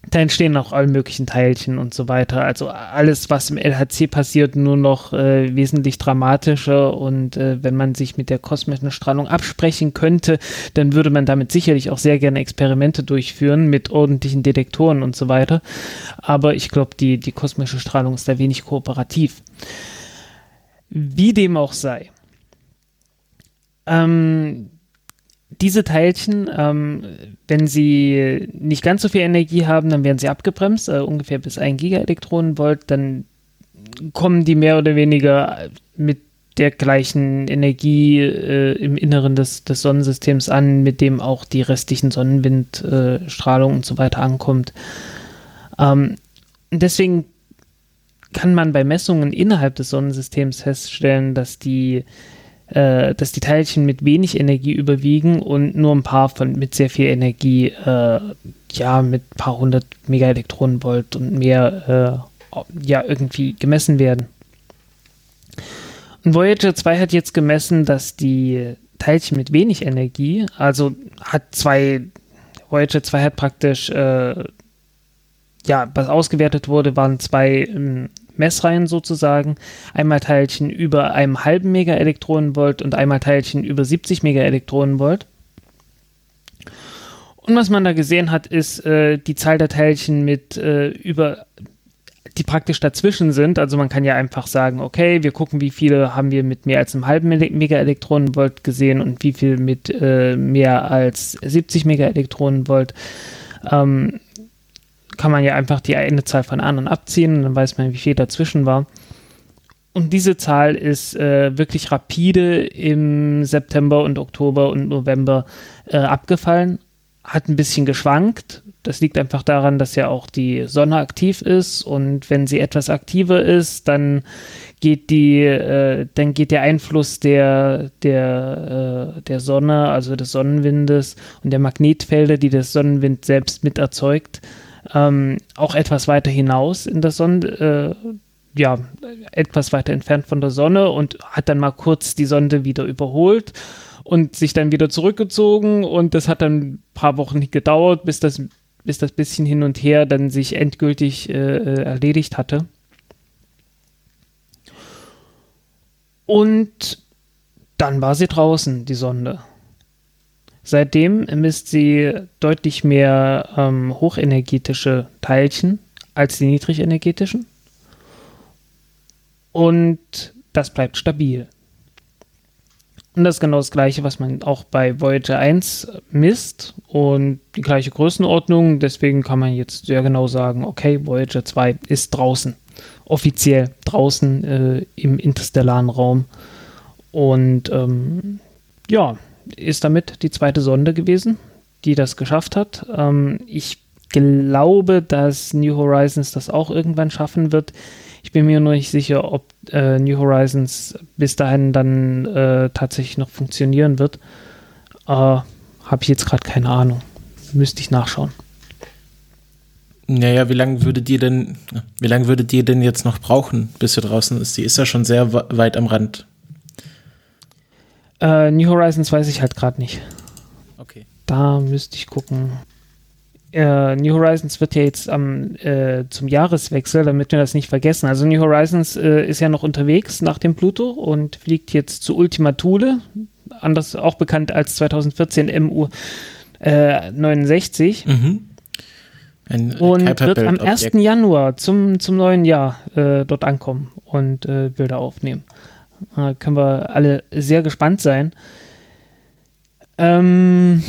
Da entstehen auch alle möglichen Teilchen und so weiter. Also alles, was im LHC passiert, nur noch äh, wesentlich dramatischer. Und äh, wenn man sich mit der kosmischen Strahlung absprechen könnte, dann würde man damit sicherlich auch sehr gerne Experimente durchführen mit ordentlichen Detektoren und so weiter. Aber ich glaube, die, die kosmische Strahlung ist da wenig kooperativ. Wie dem auch sei. Ähm, diese Teilchen, ähm, wenn sie nicht ganz so viel Energie haben, dann werden sie abgebremst, äh, ungefähr bis 1 Gigaelektronenvolt. Dann kommen die mehr oder weniger mit der gleichen Energie äh, im Inneren des, des, Sonnensystems an, mit dem auch die restlichen Sonnenwindstrahlung äh, und so weiter ankommt. Ähm, deswegen kann man bei Messungen innerhalb des Sonnensystems feststellen, dass die, äh, dass die Teilchen mit wenig Energie überwiegen und nur ein paar von mit sehr viel Energie, äh, ja, mit ein paar hundert Megaelektronenvolt und mehr, äh, ja, irgendwie gemessen werden. Und Voyager 2 hat jetzt gemessen, dass die Teilchen mit wenig Energie, also hat zwei, Voyager 2 hat praktisch äh, ja, was ausgewertet wurde, waren zwei ähm, Messreihen sozusagen. Einmal Teilchen über einem halben Megaelektronenvolt und einmal Teilchen über 70 Megaelektronenvolt. Und was man da gesehen hat, ist äh, die Zahl der Teilchen mit äh, über die praktisch dazwischen sind. Also man kann ja einfach sagen, okay, wir gucken, wie viele haben wir mit mehr als einem halben Megaelektronenvolt gesehen und wie viel mit äh, mehr als 70 Megaelektronenvolt. Ähm, kann man ja einfach die eine Zahl von anderen abziehen und dann weiß man, wie viel dazwischen war. Und diese Zahl ist äh, wirklich rapide im September und Oktober und November äh, abgefallen. hat ein bisschen geschwankt. Das liegt einfach daran, dass ja auch die Sonne aktiv ist und wenn sie etwas aktiver ist, dann geht die, äh, dann geht der Einfluss der, der, äh, der Sonne, also des Sonnenwindes und der Magnetfelder, die der Sonnenwind selbst mit erzeugt, ähm, auch etwas weiter hinaus in der Sonne, äh, ja, etwas weiter entfernt von der Sonne und hat dann mal kurz die Sonde wieder überholt und sich dann wieder zurückgezogen und das hat dann ein paar Wochen gedauert, bis das, bis das bisschen hin und her dann sich endgültig äh, äh erledigt hatte. Und dann war sie draußen, die Sonde. Seitdem misst sie deutlich mehr ähm, hochenergetische Teilchen als die niedrigenergetischen. Und das bleibt stabil. Und das ist genau das Gleiche, was man auch bei Voyager 1 misst und die gleiche Größenordnung. Deswegen kann man jetzt sehr genau sagen, okay, Voyager 2 ist draußen offiziell draußen äh, im interstellaren Raum. Und ähm, ja, ist damit die zweite Sonde gewesen, die das geschafft hat. Ähm, ich glaube, dass New Horizons das auch irgendwann schaffen wird. Ich bin mir nur nicht sicher, ob äh, New Horizons bis dahin dann äh, tatsächlich noch funktionieren wird. Äh, Habe ich jetzt gerade keine Ahnung. Müsste ich nachschauen. Naja, wie lange würdet ihr denn, wie lange würdet ihr denn jetzt noch brauchen, bis sie draußen ist? Die ist ja schon sehr weit am Rand. Äh, New Horizons weiß ich halt gerade nicht. Okay. Da müsste ich gucken. Äh, New Horizons wird ja jetzt am, äh, zum Jahreswechsel, damit wir das nicht vergessen. Also New Horizons äh, ist ja noch unterwegs nach dem Pluto und fliegt jetzt zu Ultima Thule, anders auch bekannt als 2014 MU 69. Mhm. Ein und wird am 1. Januar zum, zum neuen Jahr äh, dort ankommen und äh, Bilder aufnehmen. Da können wir alle sehr gespannt sein. Ähm,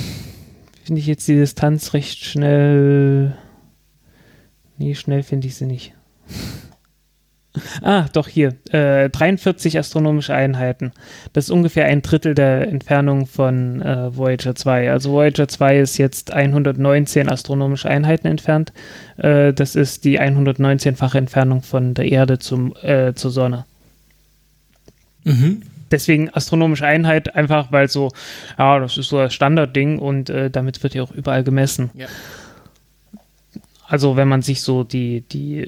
finde ich jetzt die Distanz recht schnell. Nee, schnell finde ich sie nicht. Ah, doch hier. Äh, 43 astronomische Einheiten. Das ist ungefähr ein Drittel der Entfernung von äh, Voyager 2. Also Voyager 2 ist jetzt 119 astronomische Einheiten entfernt. Äh, das ist die 119-fache Entfernung von der Erde zum, äh, zur Sonne. Mhm. Deswegen astronomische Einheit, einfach weil so, ja, das ist so das Standardding und äh, damit wird ja auch überall gemessen. Ja. Also wenn man sich so die, die,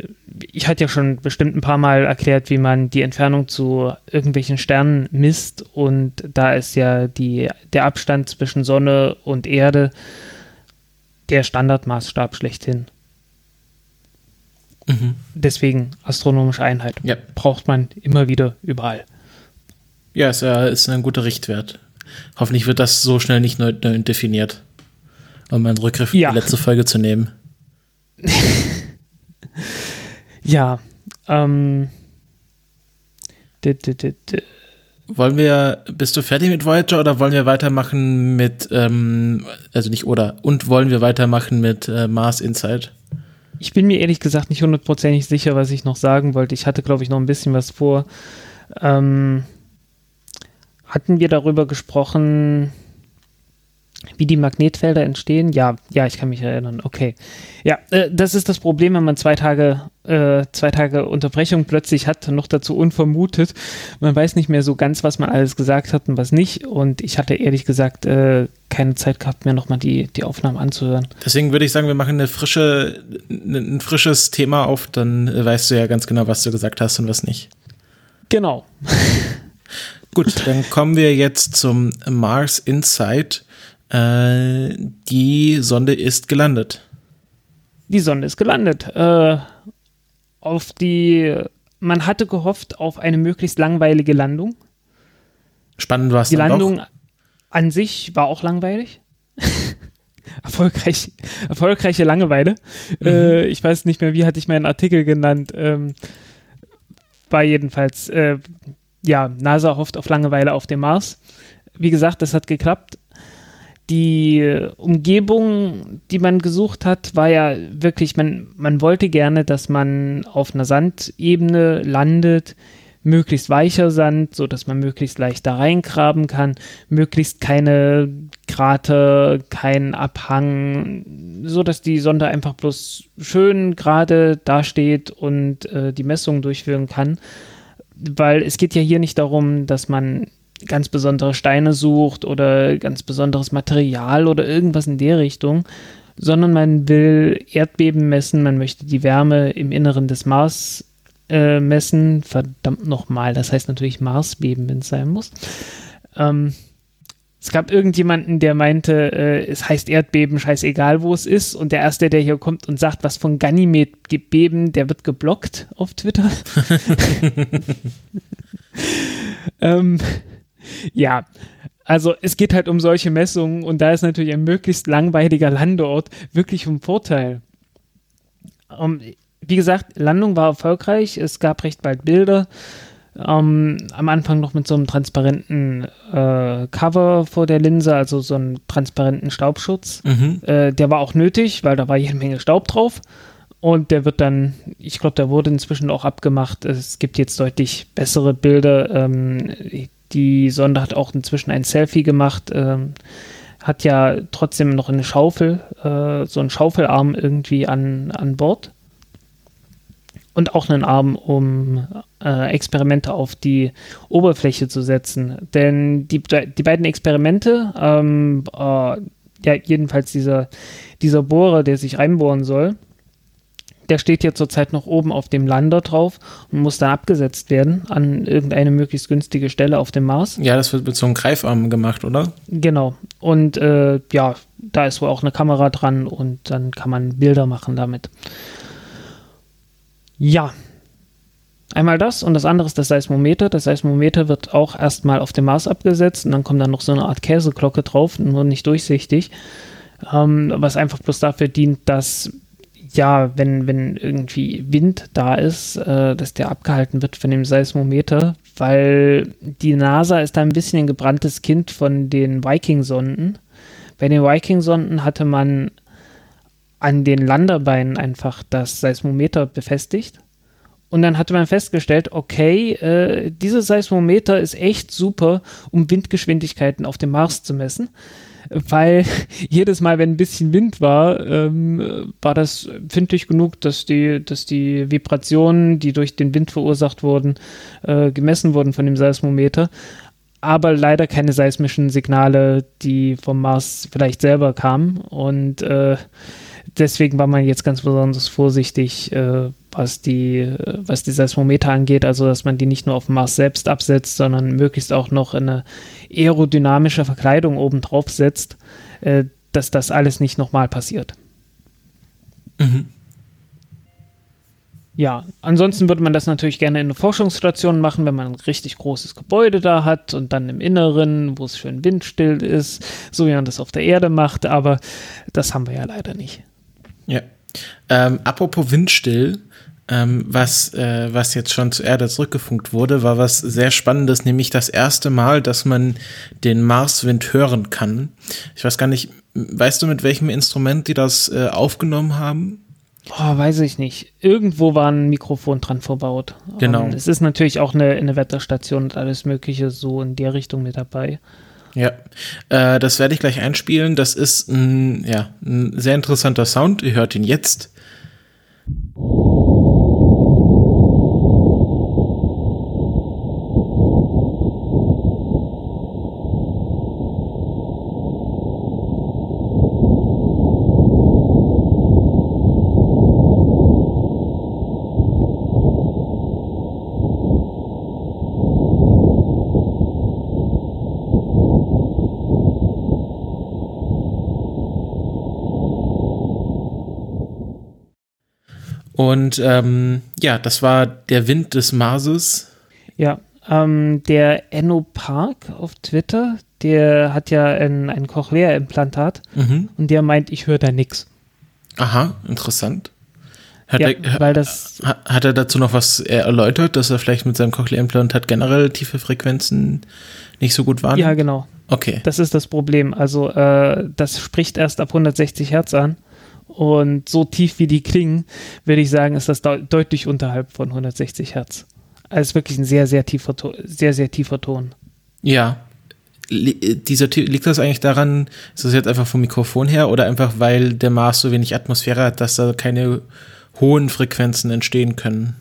ich hatte ja schon bestimmt ein paar Mal erklärt, wie man die Entfernung zu irgendwelchen Sternen misst und da ist ja die, der Abstand zwischen Sonne und Erde der Standardmaßstab schlechthin. Mhm. Deswegen astronomische Einheit. Ja. Braucht man immer wieder überall. Ja, ist, äh, ist ein guter Richtwert. Hoffentlich wird das so schnell nicht neu, neu definiert. Um einen Rückgriff ja. in die letzte Folge zu nehmen. [laughs] ja, ähm. Wollen wir, bist du fertig mit Voyager oder wollen wir weitermachen mit, ähm, also nicht oder, und wollen wir weitermachen mit äh, Mars Insight? Ich bin mir ehrlich gesagt nicht hundertprozentig sicher, was ich noch sagen wollte. Ich hatte, glaube ich, noch ein bisschen was vor. Ähm, hatten wir darüber gesprochen, wie die Magnetfelder entstehen? Ja, ja, ich kann mich erinnern. Okay. Ja, äh, das ist das Problem, wenn man zwei Tage, äh, zwei Tage Unterbrechung plötzlich hat, noch dazu unvermutet. Man weiß nicht mehr so ganz, was man alles gesagt hat und was nicht. Und ich hatte ehrlich gesagt äh, keine Zeit gehabt, mir nochmal die, die Aufnahmen anzuhören. Deswegen würde ich sagen, wir machen eine frische, ein frisches Thema auf, dann weißt du ja ganz genau, was du gesagt hast und was nicht. Genau. [laughs] Gut, dann kommen wir jetzt zum Mars Insight. Äh, die Sonde ist gelandet. Die Sonde ist gelandet. Äh, auf die, man hatte gehofft auf eine möglichst langweilige Landung. Spannend war es Die Landung doch. an sich war auch langweilig. [laughs] Erfolgreich, erfolgreiche Langeweile. Mhm. Äh, ich weiß nicht mehr, wie hatte ich meinen Artikel genannt. Ähm, war jedenfalls, äh, ja, NASA hofft auf Langeweile auf dem Mars. Wie gesagt, das hat geklappt die Umgebung, die man gesucht hat, war ja wirklich, man, man wollte gerne, dass man auf einer Sandebene landet, möglichst weicher Sand, so dass man möglichst leicht da reingraben kann, möglichst keine Krater, kein Abhang, so dass die Sonde einfach bloß schön gerade dasteht und äh, die Messungen durchführen kann. Weil es geht ja hier nicht darum, dass man ganz besondere Steine sucht oder ganz besonderes Material oder irgendwas in der Richtung, sondern man will Erdbeben messen, man möchte die Wärme im Inneren des Mars äh, messen. Verdammt nochmal, das heißt natürlich Marsbeben, wenn es sein muss. Ähm, es gab irgendjemanden, der meinte, äh, es heißt Erdbeben, scheißegal, wo es ist. Und der Erste, der hier kommt und sagt, was von Ganymed gibt Beben, der wird geblockt auf Twitter. [laughs] ähm, ja, also es geht halt um solche Messungen und da ist natürlich ein möglichst langweiliger Landeort wirklich vom Vorteil. Um, wie gesagt, Landung war erfolgreich, es gab recht bald Bilder. Ähm, am Anfang noch mit so einem transparenten äh, Cover vor der Linse, also so einem transparenten Staubschutz. Mhm. Äh, der war auch nötig, weil da war jede Menge Staub drauf. Und der wird dann, ich glaube, der wurde inzwischen auch abgemacht. Es gibt jetzt deutlich bessere Bilder. Ähm, die Sonde hat auch inzwischen ein Selfie gemacht. Ähm, hat ja trotzdem noch eine Schaufel, äh, so einen Schaufelarm irgendwie an, an Bord und auch einen Arm, um äh, Experimente auf die Oberfläche zu setzen. Denn die, die beiden Experimente, ähm, äh, ja, jedenfalls dieser, dieser Bohrer, der sich reinbohren soll, der steht ja zurzeit noch oben auf dem Lander drauf und muss dann abgesetzt werden an irgendeine möglichst günstige Stelle auf dem Mars. Ja, das wird mit so einem Greifarm gemacht, oder? Genau. Und äh, ja, da ist wohl auch eine Kamera dran und dann kann man Bilder machen damit. Ja. Einmal das und das andere ist das Seismometer. Das Seismometer wird auch erstmal auf dem Mars abgesetzt und dann kommt dann noch so eine Art Käseglocke drauf, nur nicht durchsichtig. Ähm, was einfach bloß dafür dient, dass ja, wenn, wenn irgendwie Wind da ist, äh, dass der abgehalten wird von dem Seismometer, weil die NASA ist da ein bisschen ein gebranntes Kind von den Viking-Sonden. Bei den Viking-Sonden hatte man an den Landerbeinen einfach das Seismometer befestigt. Und dann hatte man festgestellt, okay, äh, dieses Seismometer ist echt super, um Windgeschwindigkeiten auf dem Mars zu messen. Weil [laughs] jedes Mal, wenn ein bisschen Wind war, ähm, war das empfindlich genug, dass die, dass die Vibrationen, die durch den Wind verursacht wurden, äh, gemessen wurden von dem Seismometer. Aber leider keine seismischen Signale, die vom Mars vielleicht selber kamen. Und äh, deswegen war man jetzt ganz besonders vorsichtig, äh, was die, was die Seismometer angeht, also dass man die nicht nur auf dem Mars selbst absetzt, sondern möglichst auch noch eine aerodynamische Verkleidung oben drauf setzt, äh, dass das alles nicht nochmal passiert. Mhm. Ja, ansonsten würde man das natürlich gerne in einer Forschungsstation machen, wenn man ein richtig großes Gebäude da hat und dann im Inneren, wo es schön windstill ist, so wie man das auf der Erde macht, aber das haben wir ja leider nicht. Ja. Ähm, apropos windstill, ähm, was, äh, was jetzt schon zur Erde zurückgefunkt wurde, war was sehr Spannendes, nämlich das erste Mal, dass man den Marswind hören kann. Ich weiß gar nicht, weißt du, mit welchem Instrument die das äh, aufgenommen haben? Oh, weiß ich nicht. Irgendwo war ein Mikrofon dran verbaut. Genau. Um, es ist natürlich auch eine, eine Wetterstation und alles Mögliche so in der Richtung mit dabei. Ja, äh, das werde ich gleich einspielen. Das ist ein, ja, ein sehr interessanter Sound. Ihr hört ihn jetzt. Und ähm, ja, das war der Wind des Marses. Ja, ähm, der Enno Park auf Twitter, der hat ja ein, ein Cochlea-Implantat mhm. und der meint, ich höre da nichts. Aha, interessant. Hat, ja, er, weil das hat, er dazu noch was erläutert, dass er vielleicht mit seinem Cochlea-Implantat generell tiefe Frequenzen nicht so gut wahrnimmt? Ja, genau. Okay. Das ist das Problem. Also äh, das spricht erst ab 160 Hertz an. Und so tief wie die klingen, würde ich sagen, ist das de deutlich unterhalb von 160 Hertz. Also wirklich ein sehr, sehr tiefer, sehr, sehr tiefer Ton. Ja. Li- Dieser, liegt das eigentlich daran, ist das jetzt einfach vom Mikrofon her oder einfach weil der Mars so wenig Atmosphäre hat, dass da keine hohen Frequenzen entstehen können?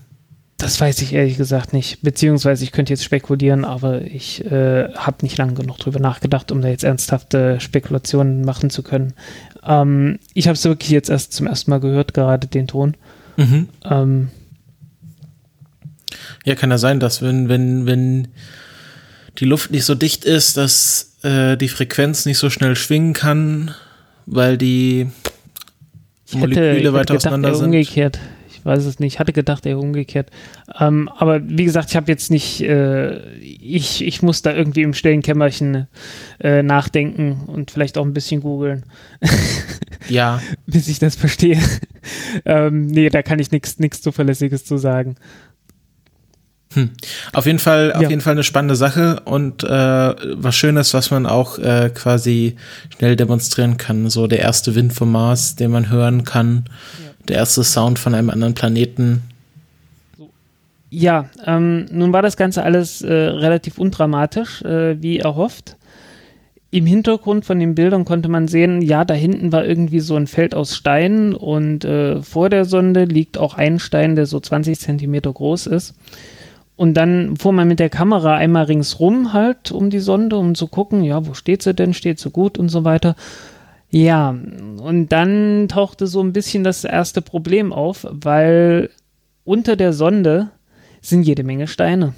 Das weiß ich ehrlich gesagt nicht. Beziehungsweise ich könnte jetzt spekulieren, aber ich äh, habe nicht lange genug drüber nachgedacht, um da jetzt ernsthafte Spekulationen machen zu können. Ähm, ich habe es wirklich jetzt erst zum ersten Mal gehört, gerade den Ton. Mhm. Ähm, Ja, kann ja sein, dass wenn, wenn, wenn die Luft nicht so dicht ist, dass äh, die Frequenz nicht so schnell schwingen kann, weil die hätte, Moleküle hätte weiter gedacht, auseinander sind. umgekehrt. Ich weiß es nicht. Ich hatte gedacht, eher umgekehrt. Ähm, aber wie gesagt, ich habe jetzt nicht, äh, ich, ich muss da irgendwie im stillen Kämmerchen äh, nachdenken und vielleicht auch ein bisschen googeln. [laughs] Ja, bis ich das verstehe. [laughs] ähm, nee, da kann ich nichts Zuverlässiges zu sagen. auf jeden Fall, auf Ja. jeden Fall eine spannende Sache und äh, was Schönes, was man auch äh, quasi schnell demonstrieren kann. So der erste Wind vom Mars, den man hören kann, der erste Sound von einem anderen Planeten. Ja, ähm, nun war das Ganze alles äh, relativ undramatisch, äh, wie erhofft. Im Hintergrund von den Bildern konnte man sehen, ja, da hinten war irgendwie so ein Feld aus Steinen und äh, vor der Sonde liegt auch ein Stein, der so 20 Zentimeter groß ist. Und dann fuhr man mit der Kamera einmal ringsrum halt um die Sonde, um zu gucken, ja, wo steht sie denn, steht sie gut und so weiter. Ja, und dann tauchte so ein bisschen das erste Problem auf, weil unter der Sonde sind jede Menge Steine.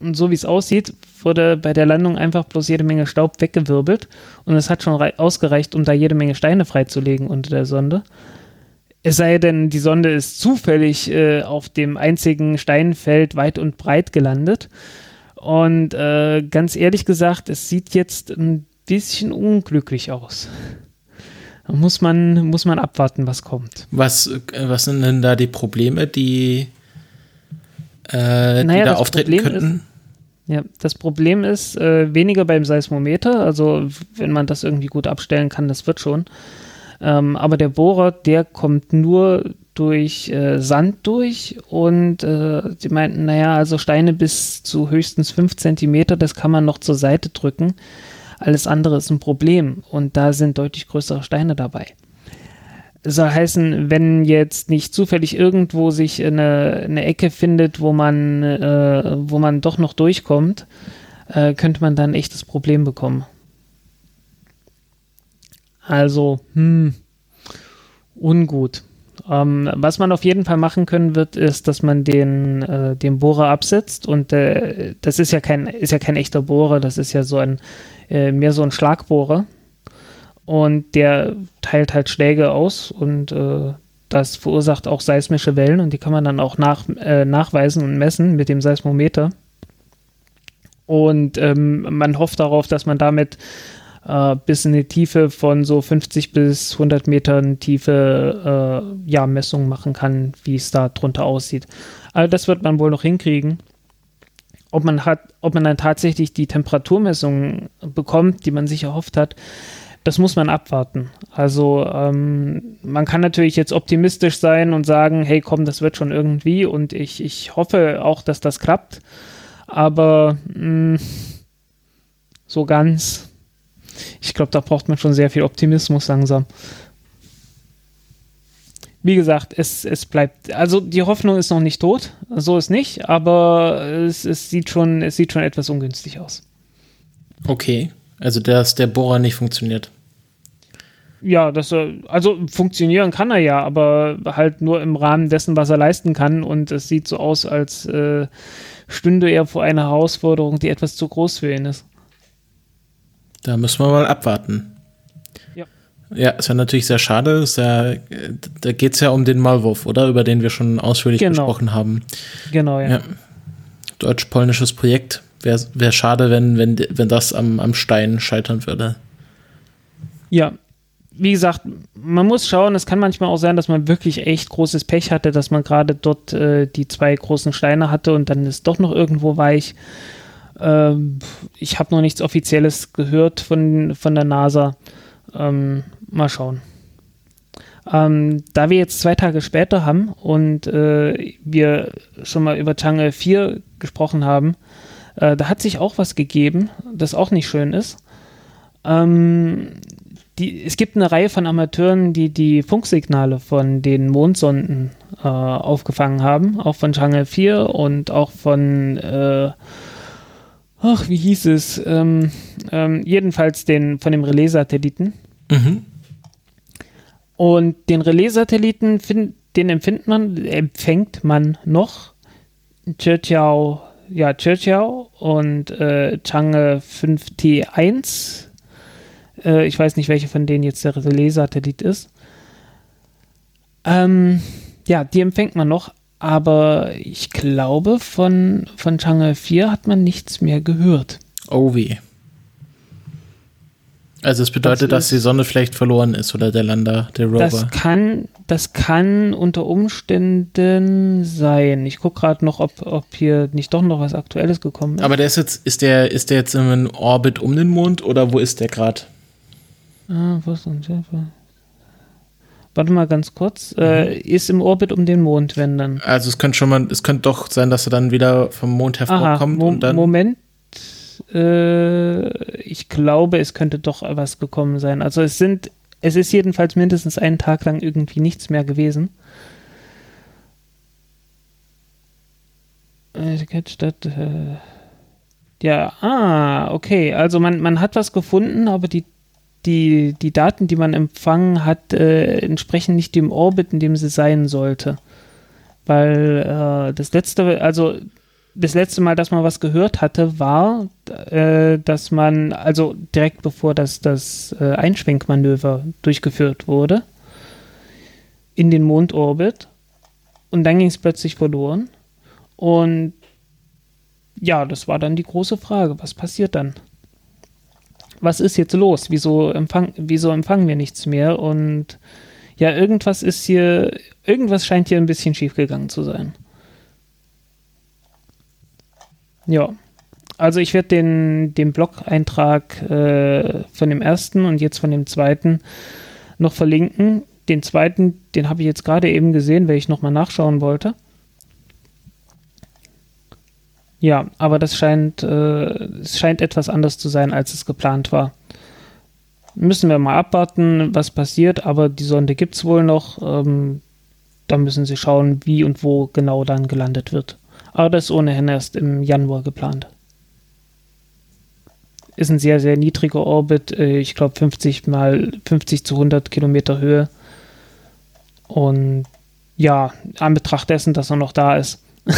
Und so wie es aussieht, wurde bei der Landung einfach bloß jede Menge Staub weggewirbelt und es hat schon rei- ausgereicht, um da jede Menge Steine freizulegen unter der Sonde. Es sei denn, die Sonde ist zufällig äh, auf dem einzigen Steinfeld weit und breit gelandet. Und äh, ganz ehrlich gesagt, es sieht jetzt bisschen unglücklich aus. Da muss man, muss man abwarten, was kommt. Was, äh, was sind denn da die Probleme, die, äh, die Naja, da auftreten Problem könnten? Ja, das Problem ist äh, weniger beim Seismometer, also wenn man das irgendwie gut abstellen kann, das wird schon. Ähm, aber der Bohrer, der kommt nur durch äh, Sand durch und äh, sie meinten, naja, also Steine bis zu höchstens 5 Zentimeter, das kann man noch zur Seite drücken. Alles andere ist ein Problem und da sind deutlich größere Steine dabei. Soll heißen, wenn jetzt nicht zufällig irgendwo sich eine, eine Ecke findet, wo man, äh, wo man doch noch durchkommt, äh, könnte man dann ein echtes Problem bekommen. Also, hm, ungut. Ähm, was man auf jeden Fall machen können wird, ist, dass man den, äh, den Bohrer absetzt und äh, das ist ja kein, ist ja kein echter Bohrer, das ist ja so ein, äh, mehr so ein Schlagbohrer und der teilt halt Schläge aus und äh, das verursacht auch seismische Wellen und die kann man dann auch nach, äh, nachweisen und messen mit dem Seismometer. Und ähm, man hofft darauf, dass man damit äh, bis in die Tiefe von so 50 bis 100 Metern Tiefe äh, ja, Messungen machen kann, wie es da drunter aussieht. Also das wird man wohl noch hinkriegen. Ob man, hat, ob man dann tatsächlich die Temperaturmessungen bekommt, die man sich erhofft hat, das muss man abwarten. Also ähm, man kann natürlich jetzt optimistisch sein und sagen, hey komm, das wird schon irgendwie und ich, ich hoffe auch, dass das klappt. Aber mh, so ganz, ich glaube, da braucht man schon sehr viel Optimismus langsam. Wie gesagt, es, es bleibt, also die Hoffnung ist noch nicht tot, so ist nicht, aber es, es, sieht, schon, es sieht schon etwas ungünstig aus. Okay, also dass der Bohrer nicht funktioniert. Ja, das, äh, also funktionieren kann er ja, aber halt nur im Rahmen dessen, was er leisten kann. Und es sieht so aus, als äh, stünde er vor einer Herausforderung, die etwas zu groß für ihn ist. Da müssen wir mal abwarten. Ja. Ist ja natürlich sehr schade. Ist ja, da geht es ja um den Maulwurf, oder? Über den wir schon ausführlich Genau. gesprochen haben. Genau, ja. Ja. Deutsch-polnisches Projekt. Wäre wär schade, wenn, wenn, wenn das am, am Stein scheitern würde. Ja, wie gesagt, man muss schauen, es kann manchmal auch sein, dass man wirklich echt großes Pech hatte, dass man gerade dort äh, die zwei großen Steine hatte und dann ist doch noch irgendwo weich. Ähm, ich habe noch nichts Offizielles gehört von, von der NASA. Ähm, mal schauen. Ähm, da wir jetzt zwei Tage später haben und äh, wir schon mal über Chang'e 4 gesprochen haben, äh, da hat sich auch was gegeben, das auch nicht schön ist. Ähm, die, es gibt eine Reihe von Amateuren, die die Funksignale von den Mondsonden äh, aufgefangen haben, auch von Chang'e 4 und auch von, äh, ach, wie hieß es, ähm, ähm, jedenfalls den, von dem Relais-Satelliten. Mhm. Und den Relais-Satelliten, den empfindet man, empfängt man noch. Churchill, ja, Churchill und äh, Chang'e 5T1 äh, ich weiß nicht, welche von denen jetzt der Relais-Satellit ist. Ähm, ja, die empfängt man noch, aber ich glaube, von, von Chang'e 4 hat man nichts mehr gehört. Oh weh. Also es bedeutet, das dass die Sonne vielleicht verloren ist oder der Lander, der Rover. Das kann, das kann unter Umständen sein. Ich gucke gerade noch, ob, ob hier nicht doch noch was Aktuelles gekommen ist. Aber der ist jetzt, ist der, ist der jetzt im Orbit um den Mond oder wo ist der gerade? Ah, was und Warte mal ganz kurz. Mhm. Äh, ist im Orbit um den Mond, wenn dann. Also es könnte schon mal, es könnte doch sein, dass er dann wieder vom Mond hervorkommt Aha, und dann. Moment. Äh, ich glaube, es könnte doch was gekommen sein. Also es sind, es ist jedenfalls mindestens einen Tag lang irgendwie nichts mehr gewesen. Äh, äh, ja, ah, okay. Also man, man hat was gefunden, aber die die, die Daten, die man empfangen hat, äh, entsprechen nicht dem Orbit, in dem sie sein sollte. Weil äh, das letzte, also das letzte Mal, dass man was gehört hatte, war, äh, dass man, also direkt bevor das, das äh, Einschwenkmanöver durchgeführt wurde, in den Mondorbit. Und dann ging es plötzlich verloren. Und ja, das war dann die große Frage, was passiert dann? was ist jetzt los? Wieso, empfang, wieso empfangen wir nichts mehr? Und ja, irgendwas ist hier, irgendwas scheint hier ein bisschen schiefgegangen zu sein. Ja. Also ich werde den, den Blog-Eintrag äh, von dem ersten und jetzt von dem zweiten noch verlinken. Den zweiten, den habe ich jetzt gerade eben gesehen, weil ich nochmal nachschauen wollte. Ja, aber das scheint, äh, es scheint etwas anders zu sein, als es geplant war. Müssen wir mal abwarten, was passiert, aber die Sonde gibt es wohl noch. Ähm, da müssen sie schauen, wie und wo genau dann gelandet wird. Aber das ist ohnehin erst im Januar geplant. Ist ein sehr, sehr niedriger Orbit. Äh, ich glaube 50 mal 50 zu 100 Kilometer Höhe. Und ja, an Betracht dessen, dass er noch da ist. [laughs]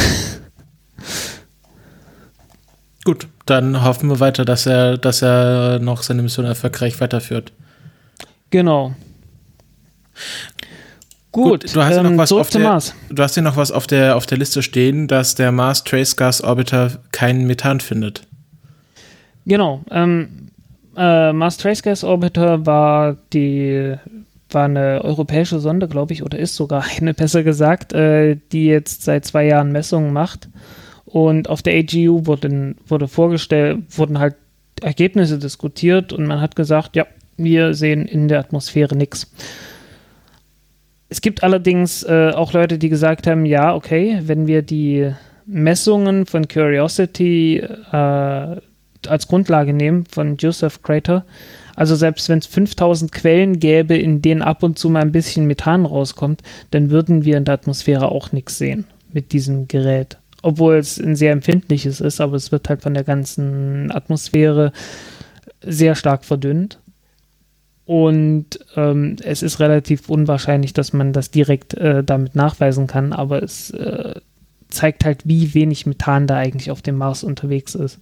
Gut, dann hoffen wir weiter, dass er, dass er noch seine Mission erfolgreich weiterführt. Genau. Gut, Gut du hast ähm, ja noch was auf der, Mars. Du hast ja noch was auf der auf der Liste stehen, dass der Mars Trace Gas Orbiter keinen Methan findet. Genau. Ähm, äh, Mars Trace Gas Orbiter war die war eine europäische Sonde, glaube ich, oder ist sogar [laughs] eine besser gesagt, äh, die jetzt seit zwei Jahren Messungen macht und auf der AGU wurden, wurde vorgestellt, wurden halt Ergebnisse diskutiert und man hat gesagt, ja, wir sehen in der Atmosphäre nichts. Es gibt allerdings äh, auch Leute, die gesagt haben, ja, okay, wenn wir die Messungen von Curiosity äh, als Grundlage nehmen, von Joseph Crater, also selbst wenn es 5000 Quellen gäbe, in denen ab und zu mal ein bisschen Methan rauskommt, dann würden wir in der Atmosphäre auch nichts sehen mit diesem Gerät obwohl es ein sehr empfindliches ist, aber es wird halt von der ganzen Atmosphäre sehr stark verdünnt. Und ähm, es ist relativ unwahrscheinlich, dass man das direkt äh, damit nachweisen kann, aber es äh, zeigt halt, wie wenig Methan da eigentlich auf dem Mars unterwegs ist.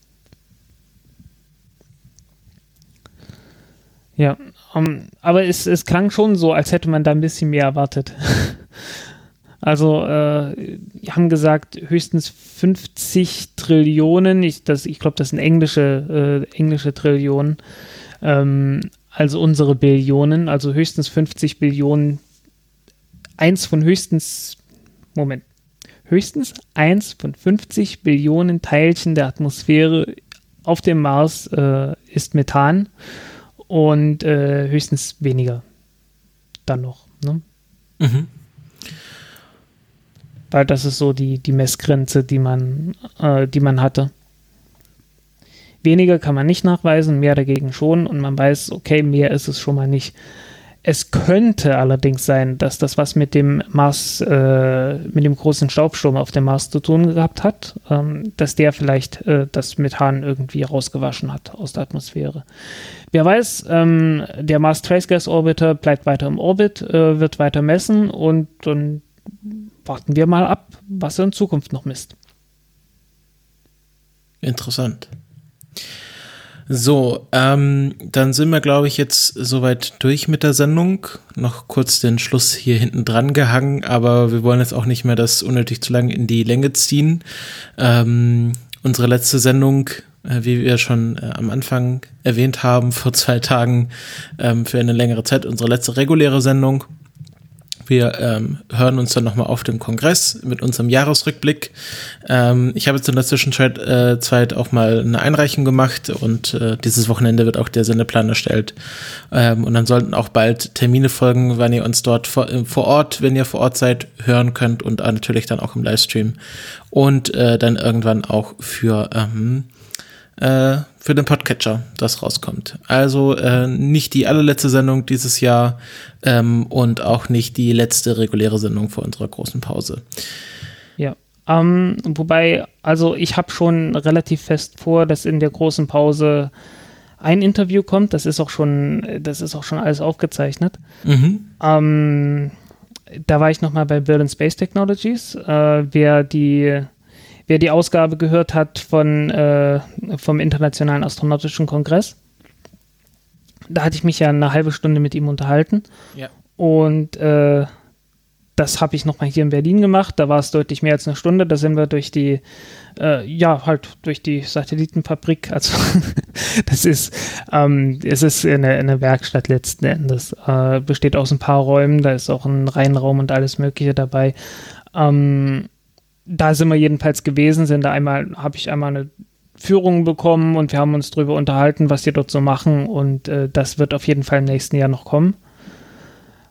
Ja, um, ähm, aber es, es klang schon so, als hätte man da ein bisschen mehr erwartet. [laughs] Also äh, haben gesagt, höchstens 50 Trillionen. Ich, ich glaube, das sind englische, äh, englische Trillionen. Ähm, also unsere Billionen, also höchstens 50 Billionen. Eins von höchstens, Moment, höchstens eins von 50 Billionen Teilchen der Atmosphäre auf dem Mars äh, ist Methan und äh, höchstens weniger dann noch. Ne? Mhm. Weil das ist so die, die Messgrenze, die man, äh, die man hatte. Weniger kann man nicht nachweisen, mehr dagegen schon und man weiß, okay, mehr ist es schon mal nicht. Es könnte allerdings sein, dass das was mit dem Mars, äh, mit dem großen Staubsturm auf dem Mars zu tun gehabt hat, ähm, dass der vielleicht äh, das Methan irgendwie rausgewaschen hat aus der Atmosphäre. Wer weiß, ähm, der Mars Trace Gas Orbiter bleibt weiter im Orbit, äh, wird weiter messen und dann warten wir mal ab, was er in Zukunft noch misst. Interessant. So, ähm, dann sind wir, glaube ich, jetzt soweit durch mit der Sendung. Noch kurz den Schluss hier hinten dran gehangen, aber wir wollen jetzt auch nicht mehr das unnötig zu lange in die Länge ziehen. Ähm, unsere letzte Sendung, äh, wie wir schon äh, am Anfang erwähnt haben, [laughs] vor zwei Tagen ähm, für eine längere Zeit, unsere letzte reguläre Sendung wir ähm, hören uns dann nochmal auf dem Kongress mit unserem Jahresrückblick. Ähm, ich habe jetzt in der Zwischenzeit äh, auch mal eine Einreichung gemacht und äh, dieses Wochenende wird auch der Sendeplan erstellt. Ähm, und dann sollten auch bald Termine folgen, wann ihr uns dort vor, äh, vor Ort, wenn ihr vor Ort seid, hören könnt und äh, natürlich dann auch im Livestream. Und äh, dann irgendwann auch für ähm, äh, für den Podcatcher, das rauskommt. Also äh, nicht die allerletzte Sendung dieses Jahr ähm, und auch nicht die letzte reguläre Sendung vor unserer großen Pause. Ja. Ähm, wobei, also ich habe schon relativ fest vor, dass in der großen Pause ein Interview kommt. Das ist auch schon, das ist auch schon alles aufgezeichnet. Mhm. Ähm, da war ich nochmal bei Berlin Space Technologies. Äh, wer die wer die Ausgabe gehört hat von, äh, vom Internationalen Astronautischen Kongress. Da hatte ich mich ja eine halbe Stunde mit ihm unterhalten. Ja. Und äh, das habe ich nochmal hier in Berlin gemacht. Da war es deutlich mehr als eine Stunde. Da sind wir durch die, äh, ja, halt durch die Satellitenfabrik. [laughs] Also das ist, ähm, es ist eine, eine Werkstatt letzten Endes. Äh, besteht aus ein paar Räumen. Da ist auch ein Reihenraum und alles Mögliche dabei. Ähm, da sind wir jedenfalls gewesen, sind da einmal, habe ich einmal eine Führung bekommen und wir haben uns darüber unterhalten, was die dort so machen und äh, das wird auf jeden Fall im nächsten Jahr noch kommen.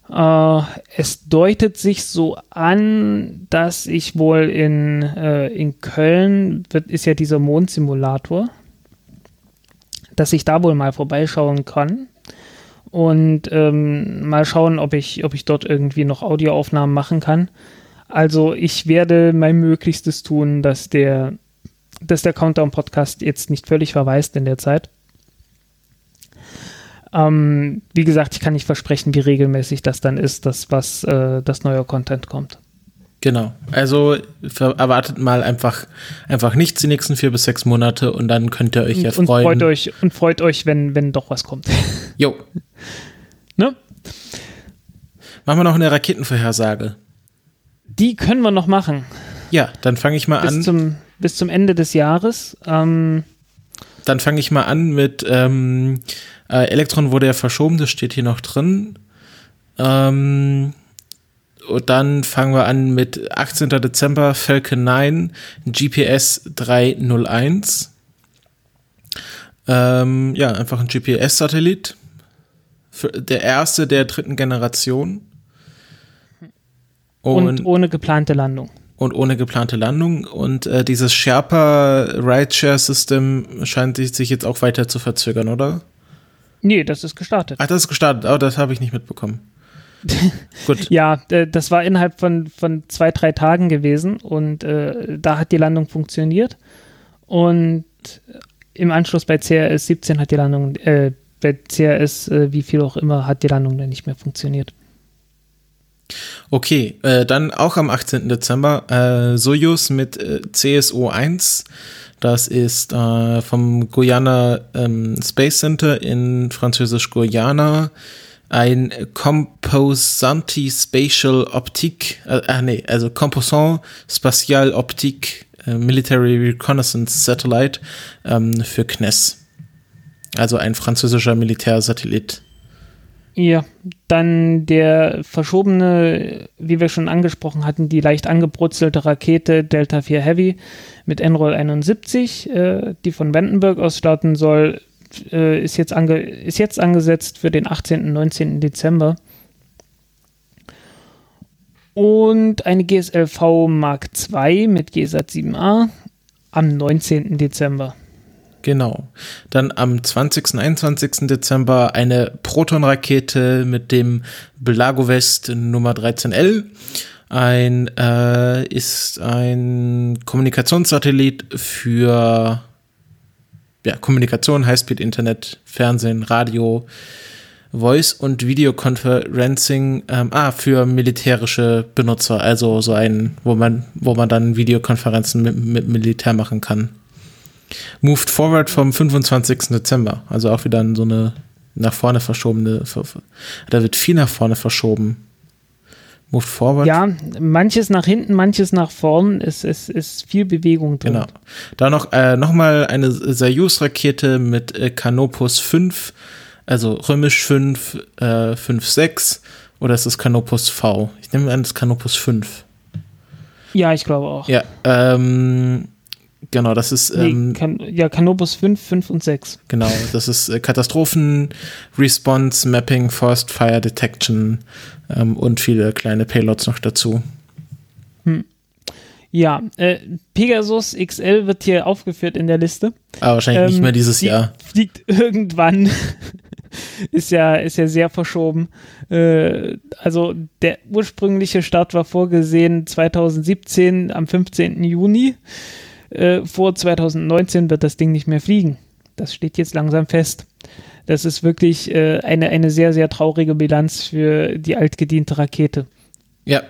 Äh, es deutet sich so an, dass ich wohl in, äh, in Köln, wird, ist ja dieser Mondsimulator, dass ich da wohl mal vorbeischauen kann und ähm, mal schauen, ob ich, ob ich dort irgendwie noch Audioaufnahmen machen kann. Also ich werde mein Möglichstes tun, dass der, dass der Countdown-Podcast jetzt nicht völlig verweist in der Zeit. Ähm, wie gesagt, ich kann nicht versprechen, wie regelmäßig das dann ist, dass was äh, das neue Content kommt. Genau. Also erwartet mal einfach, einfach nichts die nächsten vier bis sechs Monate und dann könnt ihr euch ja und freuen. Freut euch, und freut euch, wenn, wenn doch was kommt. Jo. [laughs] ne? Machen wir noch eine Raketenvorhersage. Die können wir noch machen. Ja, dann fange ich mal bis an. Zum, bis zum Ende des Jahres. Ähm, dann fange ich mal an mit ähm, äh, Elektron wurde ja verschoben, das steht hier noch drin. Ähm, und dann fangen wir an mit 18. Dezember Falcon 9 GPS 301. Ähm, ja, einfach ein GPS-Satellit. Der erste der dritten Generation. Und, und ohne geplante Landung. Und ohne geplante Landung. Und äh, dieses Sherpa Rideshare System scheint sich jetzt auch weiter zu verzögern, oder? Nee, das ist gestartet. Ach, das ist gestartet. Oh, das habe ich nicht mitbekommen. [laughs] Gut. ja, äh, das war innerhalb von, von zwei, drei Tagen gewesen und äh, da hat die Landung funktioniert. Und im Anschluss bei CRS 17 hat die Landung, äh, bei CRS, äh, wie viel auch immer, hat die Landung dann nicht mehr funktioniert. Okay, äh, dann auch am 18. Dezember äh, Soyuz mit äh, CSO-1. Das ist äh, vom Guyana ähm, Space Center in französisch Guyana ein Composanti Spatial Optique, äh, ah, nee, also Composant Spatial Optique äh, Military Reconnaissance Satellite ähm, für CNES. Also ein französischer Militärsatellit. Ja, dann der verschobene, wie wir schon angesprochen hatten, die leicht angebrutzelte Rakete Delta 4 Heavy mit Enroll 71, äh, die von Vandenberg aus starten soll, äh, ist, jetzt ange ist jetzt angesetzt für den 18. und 19. Dezember. Und eine GSLV Mark II mit GSAT 7a am 19. Dezember. Genau. Dann am 20. 21. Dezember eine Proton-Rakete mit dem Blagovest Nummer 13L. Ein äh, ist ein Kommunikationssatellit für ja, Kommunikation, Highspeed Internet, Fernsehen, Radio, Voice und Videoconferencing, ähm, ah, für militärische Benutzer, also so ein, wo man, wo man dann Videokonferenzen mit, mit Militär machen kann. Moved Forward vom 25. Dezember, also auch wieder so eine nach vorne verschobene, da wird viel nach vorne verschoben. Moved Forward. Ja, manches nach hinten, manches nach vorn, es ist, ist, viel Bewegung drin. Genau. Da noch, äh, noch mal eine Soyuz-Rakete mit äh, Canopus 5, also römisch 5, äh, 5, 6 oder ist es Canopus V? Ich nehme an, das ist Canopus 5. Ja, ich glaube auch. Ja, ähm, genau, das ist. Ähm, nee, kan ja, Canopus 5, 5 und 6. Genau, das ist äh, Katastrophen, Response, Mapping, Forest Fire Detection ähm, und viele kleine Payloads noch dazu. Hm. Ja, äh, Pegasus XL wird hier aufgeführt in der Liste. Aber wahrscheinlich ähm, nicht mehr dieses Jahr. Fliegt [laughs] irgendwann. [laughs] ist ja, ist ja sehr verschoben. Äh, also der ursprüngliche Start war vorgesehen 2017 am 15. Juni. Äh, vor 2019 wird das Ding nicht mehr fliegen. Das steht jetzt langsam fest. Das ist wirklich äh, eine, eine sehr, sehr traurige Bilanz für die altgediente Rakete. Ja,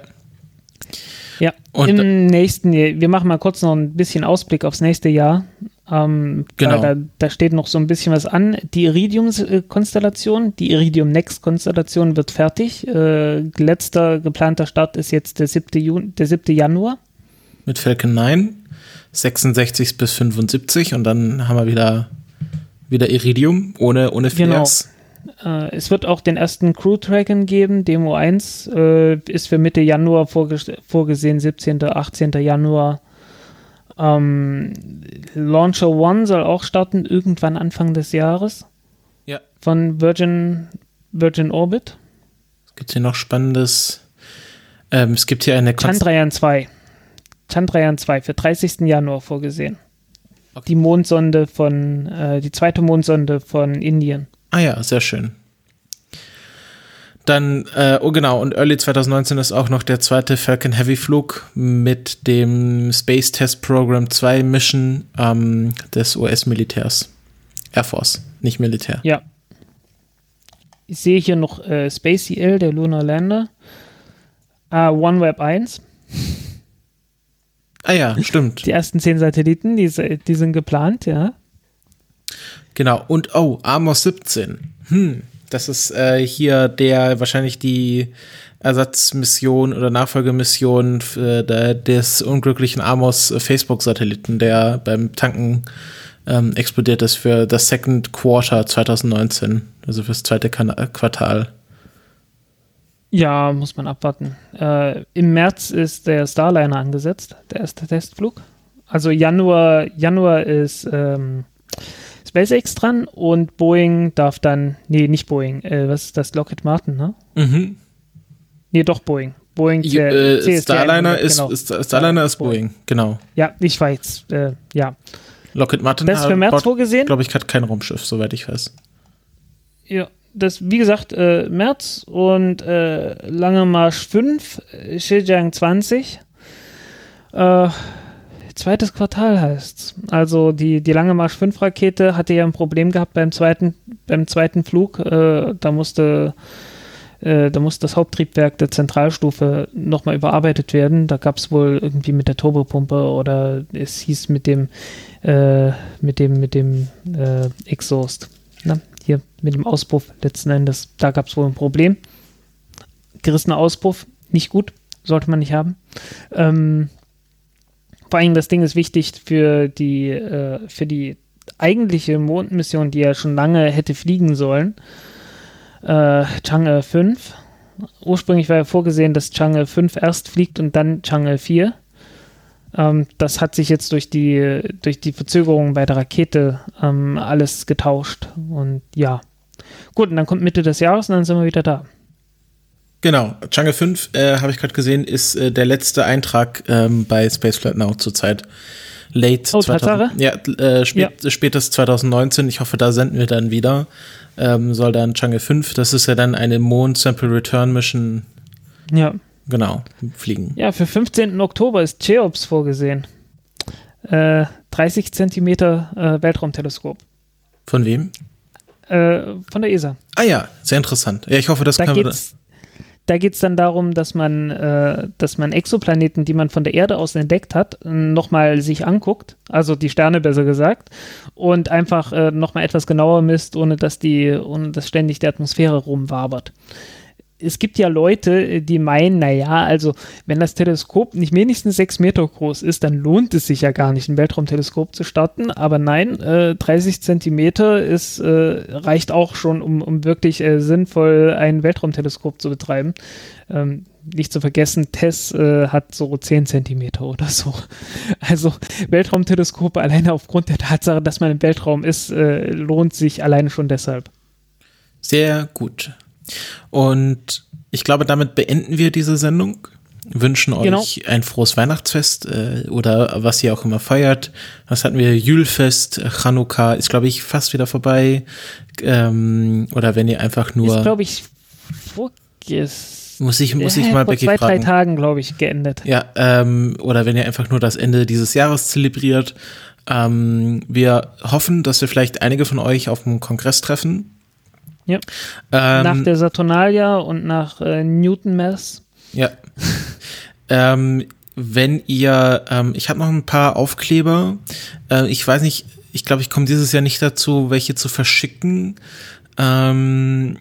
ja, und im nächsten Jahr, wir machen mal kurz noch ein bisschen Ausblick aufs nächste Jahr. Ähm, genau. Da, da, steht noch so ein bisschen was an. Die Iridium-Konstellation, die Iridium Next-Konstellation wird fertig. Äh, letzter geplanter Start ist jetzt der 7. Juni, der 7. Januar. Mit Falcon 9, 66 bis 75 und dann haben wir wieder, wieder Iridium ohne, ohne Flares. Genau. Äh, es wird auch den ersten Crew Dragon geben. Demo 1 äh, ist für Mitte Januar vorges vorgesehen, 17. 18. Januar. Ähm, Launcher One soll auch starten, irgendwann Anfang des Jahres. Ja. Von Virgin, Virgin Orbit. Es gibt hier noch Spannendes. Ähm, es gibt hier eine Chandrayaan 2. Chandrayaan 2 für 30. Januar vorgesehen. Okay. Die Mondsonde von, äh, die zweite Mondsonde von Indien. Ah ja, sehr schön. Dann, äh, oh genau, und Early 2019 ist auch noch der zweite Falcon Heavy Flug mit dem Space Test Program 2 Mission ähm, des US-Militärs. Air Force, nicht Militär. Ja. Ich sehe hier noch äh, Space EL, der Lunar Lander. Uh, OneWeb 1. Ah ja, stimmt. Die ersten zehn Satelliten, die, die sind geplant, ja. Genau, und oh, Amos 17. Hm, das ist äh, hier der wahrscheinlich die Ersatzmission oder Nachfolgemission der, des unglücklichen Amos Facebook-Satelliten, der beim Tanken ähm, explodiert ist für das Second Quarter 2019, also fürs zweite Quartal. Ja, muss man abwarten. Äh, Im März ist der Starliner angesetzt, der erste Testflug. Also Januar, Januar ist ähm, SpaceX dran und Boeing darf dann, nee, nicht Boeing, äh, was ist das, Lockheed Martin, ne? Mhm. Nee, doch Boeing. Boeing, ja, äh, Starliner, ist, genau. ist, Starliner ist Boeing. Boeing, genau. Ja, ich weiß, äh, ja. Lockheed Martin das ist für März vorgesehen. glaube ich, hat kein Raumschiff, soweit ich weiß. Ja, das, wie gesagt, äh, März und äh, Lange Marsch 5, Xinjiang 20. Äh, zweites Quartal heißt Also die, die Lange Marsch 5 Rakete hatte ja ein Problem gehabt beim zweiten, beim zweiten Flug. Äh, da musste äh, da musste das Haupttriebwerk der Zentralstufe nochmal überarbeitet werden. Da gab es wohl irgendwie mit der Turbopumpe oder es hieß mit dem äh, mit dem mit dem äh, Exhaust. Na, hier mit dem Auspuff letzten Endes. Da gab es wohl ein Problem. Gerissener Auspuff, nicht gut, sollte man nicht haben. Ähm, vor allem das Ding ist wichtig für die, äh, für die eigentliche Mondmission, die ja schon lange hätte fliegen sollen. Äh, Chang'e 5. Ursprünglich war ja vorgesehen, dass Chang'e 5 erst fliegt und dann Chang'e 4. Ähm, das hat sich jetzt durch die, durch die Verzögerung bei der Rakete ähm, alles getauscht. Und ja. Gut, und dann kommt Mitte des Jahres und dann sind wir wieder da. Genau, Jungle 5, äh, habe ich gerade gesehen, ist äh, der letzte Eintrag ähm, bei Spaceflight Now zurzeit. Late Oh, 2000, Tatsache? ja, äh, spät, spätestens 2019. Ich hoffe, da senden wir dann wieder. Ähm, soll dann Jungle 5, das ist ja dann eine Mond Sample Return Mission, Ja. Genau, fliegen. Ja, für 15. Oktober ist Cheops vorgesehen. Äh, 30 Zentimeter äh, Weltraumteleskop. Von wem? Äh, von der ESA. Ah ja, sehr interessant. Ja, ich hoffe, das Da können wir. da geht's dann darum, dass man, äh, dass man Exoplaneten, die man von der Erde aus entdeckt hat, nochmal sich anguckt, also die Sterne besser gesagt, und einfach äh, nochmal etwas genauer misst, ohne dass die, ohne dass ständig die Atmosphäre rumwabert. Es gibt ja Leute, die meinen, naja, also wenn das Teleskop nicht wenigstens sechs Meter groß ist, dann lohnt es sich ja gar nicht, ein Weltraumteleskop zu starten. Aber nein, äh, 30 Zentimeter ist, äh, reicht auch schon, um, um wirklich äh, sinnvoll ein Weltraumteleskop zu betreiben. Ähm, nicht zu vergessen, Tess äh, hat so 10 Zentimeter oder so. [laughs] Also Weltraumteleskope alleine aufgrund der Tatsache, dass man im Weltraum ist, äh, lohnt sich alleine schon deshalb. Sehr gut. Und ich glaube, damit beenden wir diese Sendung. Wünschen euch Genau. ein frohes Weihnachtsfest äh, oder was ihr auch immer feiert. Was hatten wir? Julfest, Chanukka ist, glaube ich, fast wieder vorbei. Ähm, oder wenn ihr einfach nur. Ist, glaube ich, vorges muss ich, muss ich äh, mal vor Becky zwei, drei fragen. Tagen, glaube ich, geendet. Ja, ähm, oder wenn ihr einfach nur das Ende dieses Jahres zelebriert. Ähm, wir hoffen, dass wir vielleicht einige von euch auf dem Kongress treffen. Ja. Ähm, nach der Saturnalia und nach äh, Newton Mass. Ja. [laughs] ähm, wenn ihr, ähm, ich habe noch ein paar Aufkleber. Äh, ich weiß nicht, ich glaube, ich komme dieses Jahr nicht dazu, welche zu verschicken. Ähm,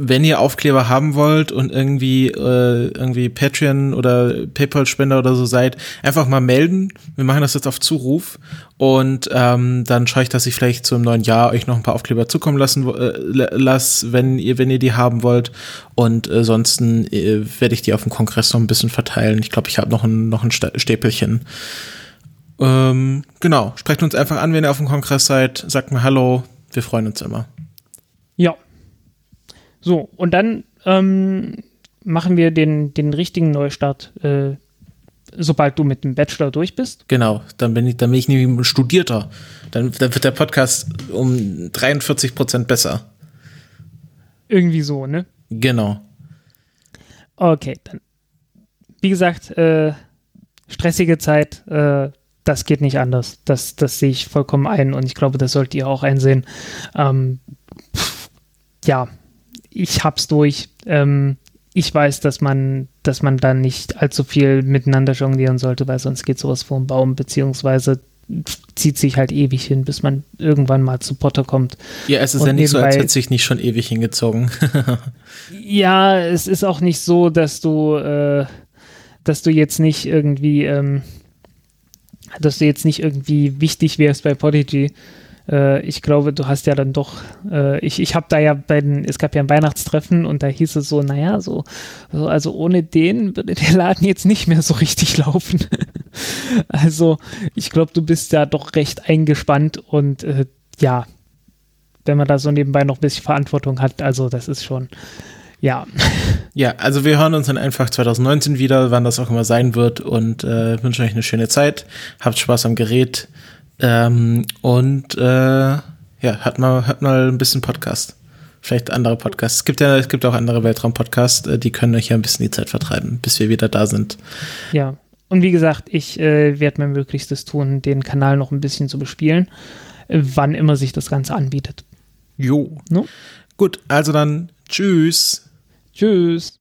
wenn ihr Aufkleber haben wollt und irgendwie äh, irgendwie Patreon oder PayPal-Spender oder so seid, einfach mal melden. Wir machen das jetzt auf Zuruf und ähm, dann schaue ich, dass ich vielleicht zum neuen Jahr euch noch ein paar Aufkleber zukommen lassen äh, la- lass, wenn ihr wenn ihr die haben wollt. Und äh, ansonsten äh, werde ich die auf dem Kongress noch ein bisschen verteilen. Ich glaube, ich habe noch ein noch ein Stäpelchen. Ähm, genau, sprecht uns einfach an, wenn ihr auf dem Kongress seid. Sagt mir Hallo. Wir freuen uns immer. So, und dann ähm, machen wir den, den richtigen Neustart, äh, sobald du mit dem Bachelor durch bist. Genau, dann bin ich, dann bin ich nämlich ein Studierter. Dann, dann wird der Podcast um 43 Prozent besser. Irgendwie so, ne? Genau. Okay, dann. Wie gesagt, äh, stressige Zeit, äh, das geht nicht anders. Das, das sehe ich vollkommen ein und ich glaube, das sollt ihr auch einsehen. Ähm, pff, ja, ich hab's durch. Ähm, ich weiß, dass man, dass man da nicht allzu viel miteinander jonglieren sollte, weil sonst geht sowas vor den Baum, beziehungsweise zieht sich halt ewig hin, bis man irgendwann mal zu Potter kommt. Ja, es ist Und ja nicht so, als hätte sich nicht schon ewig hingezogen. [laughs] Ja, es ist auch nicht so, dass du, äh, dass du jetzt nicht irgendwie, ähm, dass du jetzt nicht irgendwie wichtig wärst bei Podigy. Äh, ich glaube, du hast ja dann doch, äh, ich, ich habe da ja bei den, es gab ja ein Weihnachtstreffen und da hieß es so, naja, so, so also ohne den würde der Laden jetzt nicht mehr so richtig [laughs] laufen. also ich glaube, du bist ja doch recht eingespannt und äh, ja, wenn man da so nebenbei noch ein bisschen Verantwortung hat, also das ist schon, ja. ja, also wir hören uns dann einfach 2019 wieder, wann das auch immer sein wird und äh, wünschen euch eine schöne Zeit. Habt Spaß am Gerät. Ähm, und äh, ja, hört mal, hört mal ein bisschen Podcast. Vielleicht andere Podcasts. Es gibt ja, es gibt auch andere Weltraum-Podcasts, äh, die können euch ja ein bisschen die Zeit vertreiben, bis wir wieder da sind. Ja, und wie gesagt, ich äh, werde mein Möglichstes tun, den Kanal noch ein bisschen zu bespielen, wann immer sich das Ganze anbietet. Jo. No? Gut, also dann tschüss. Tschüss.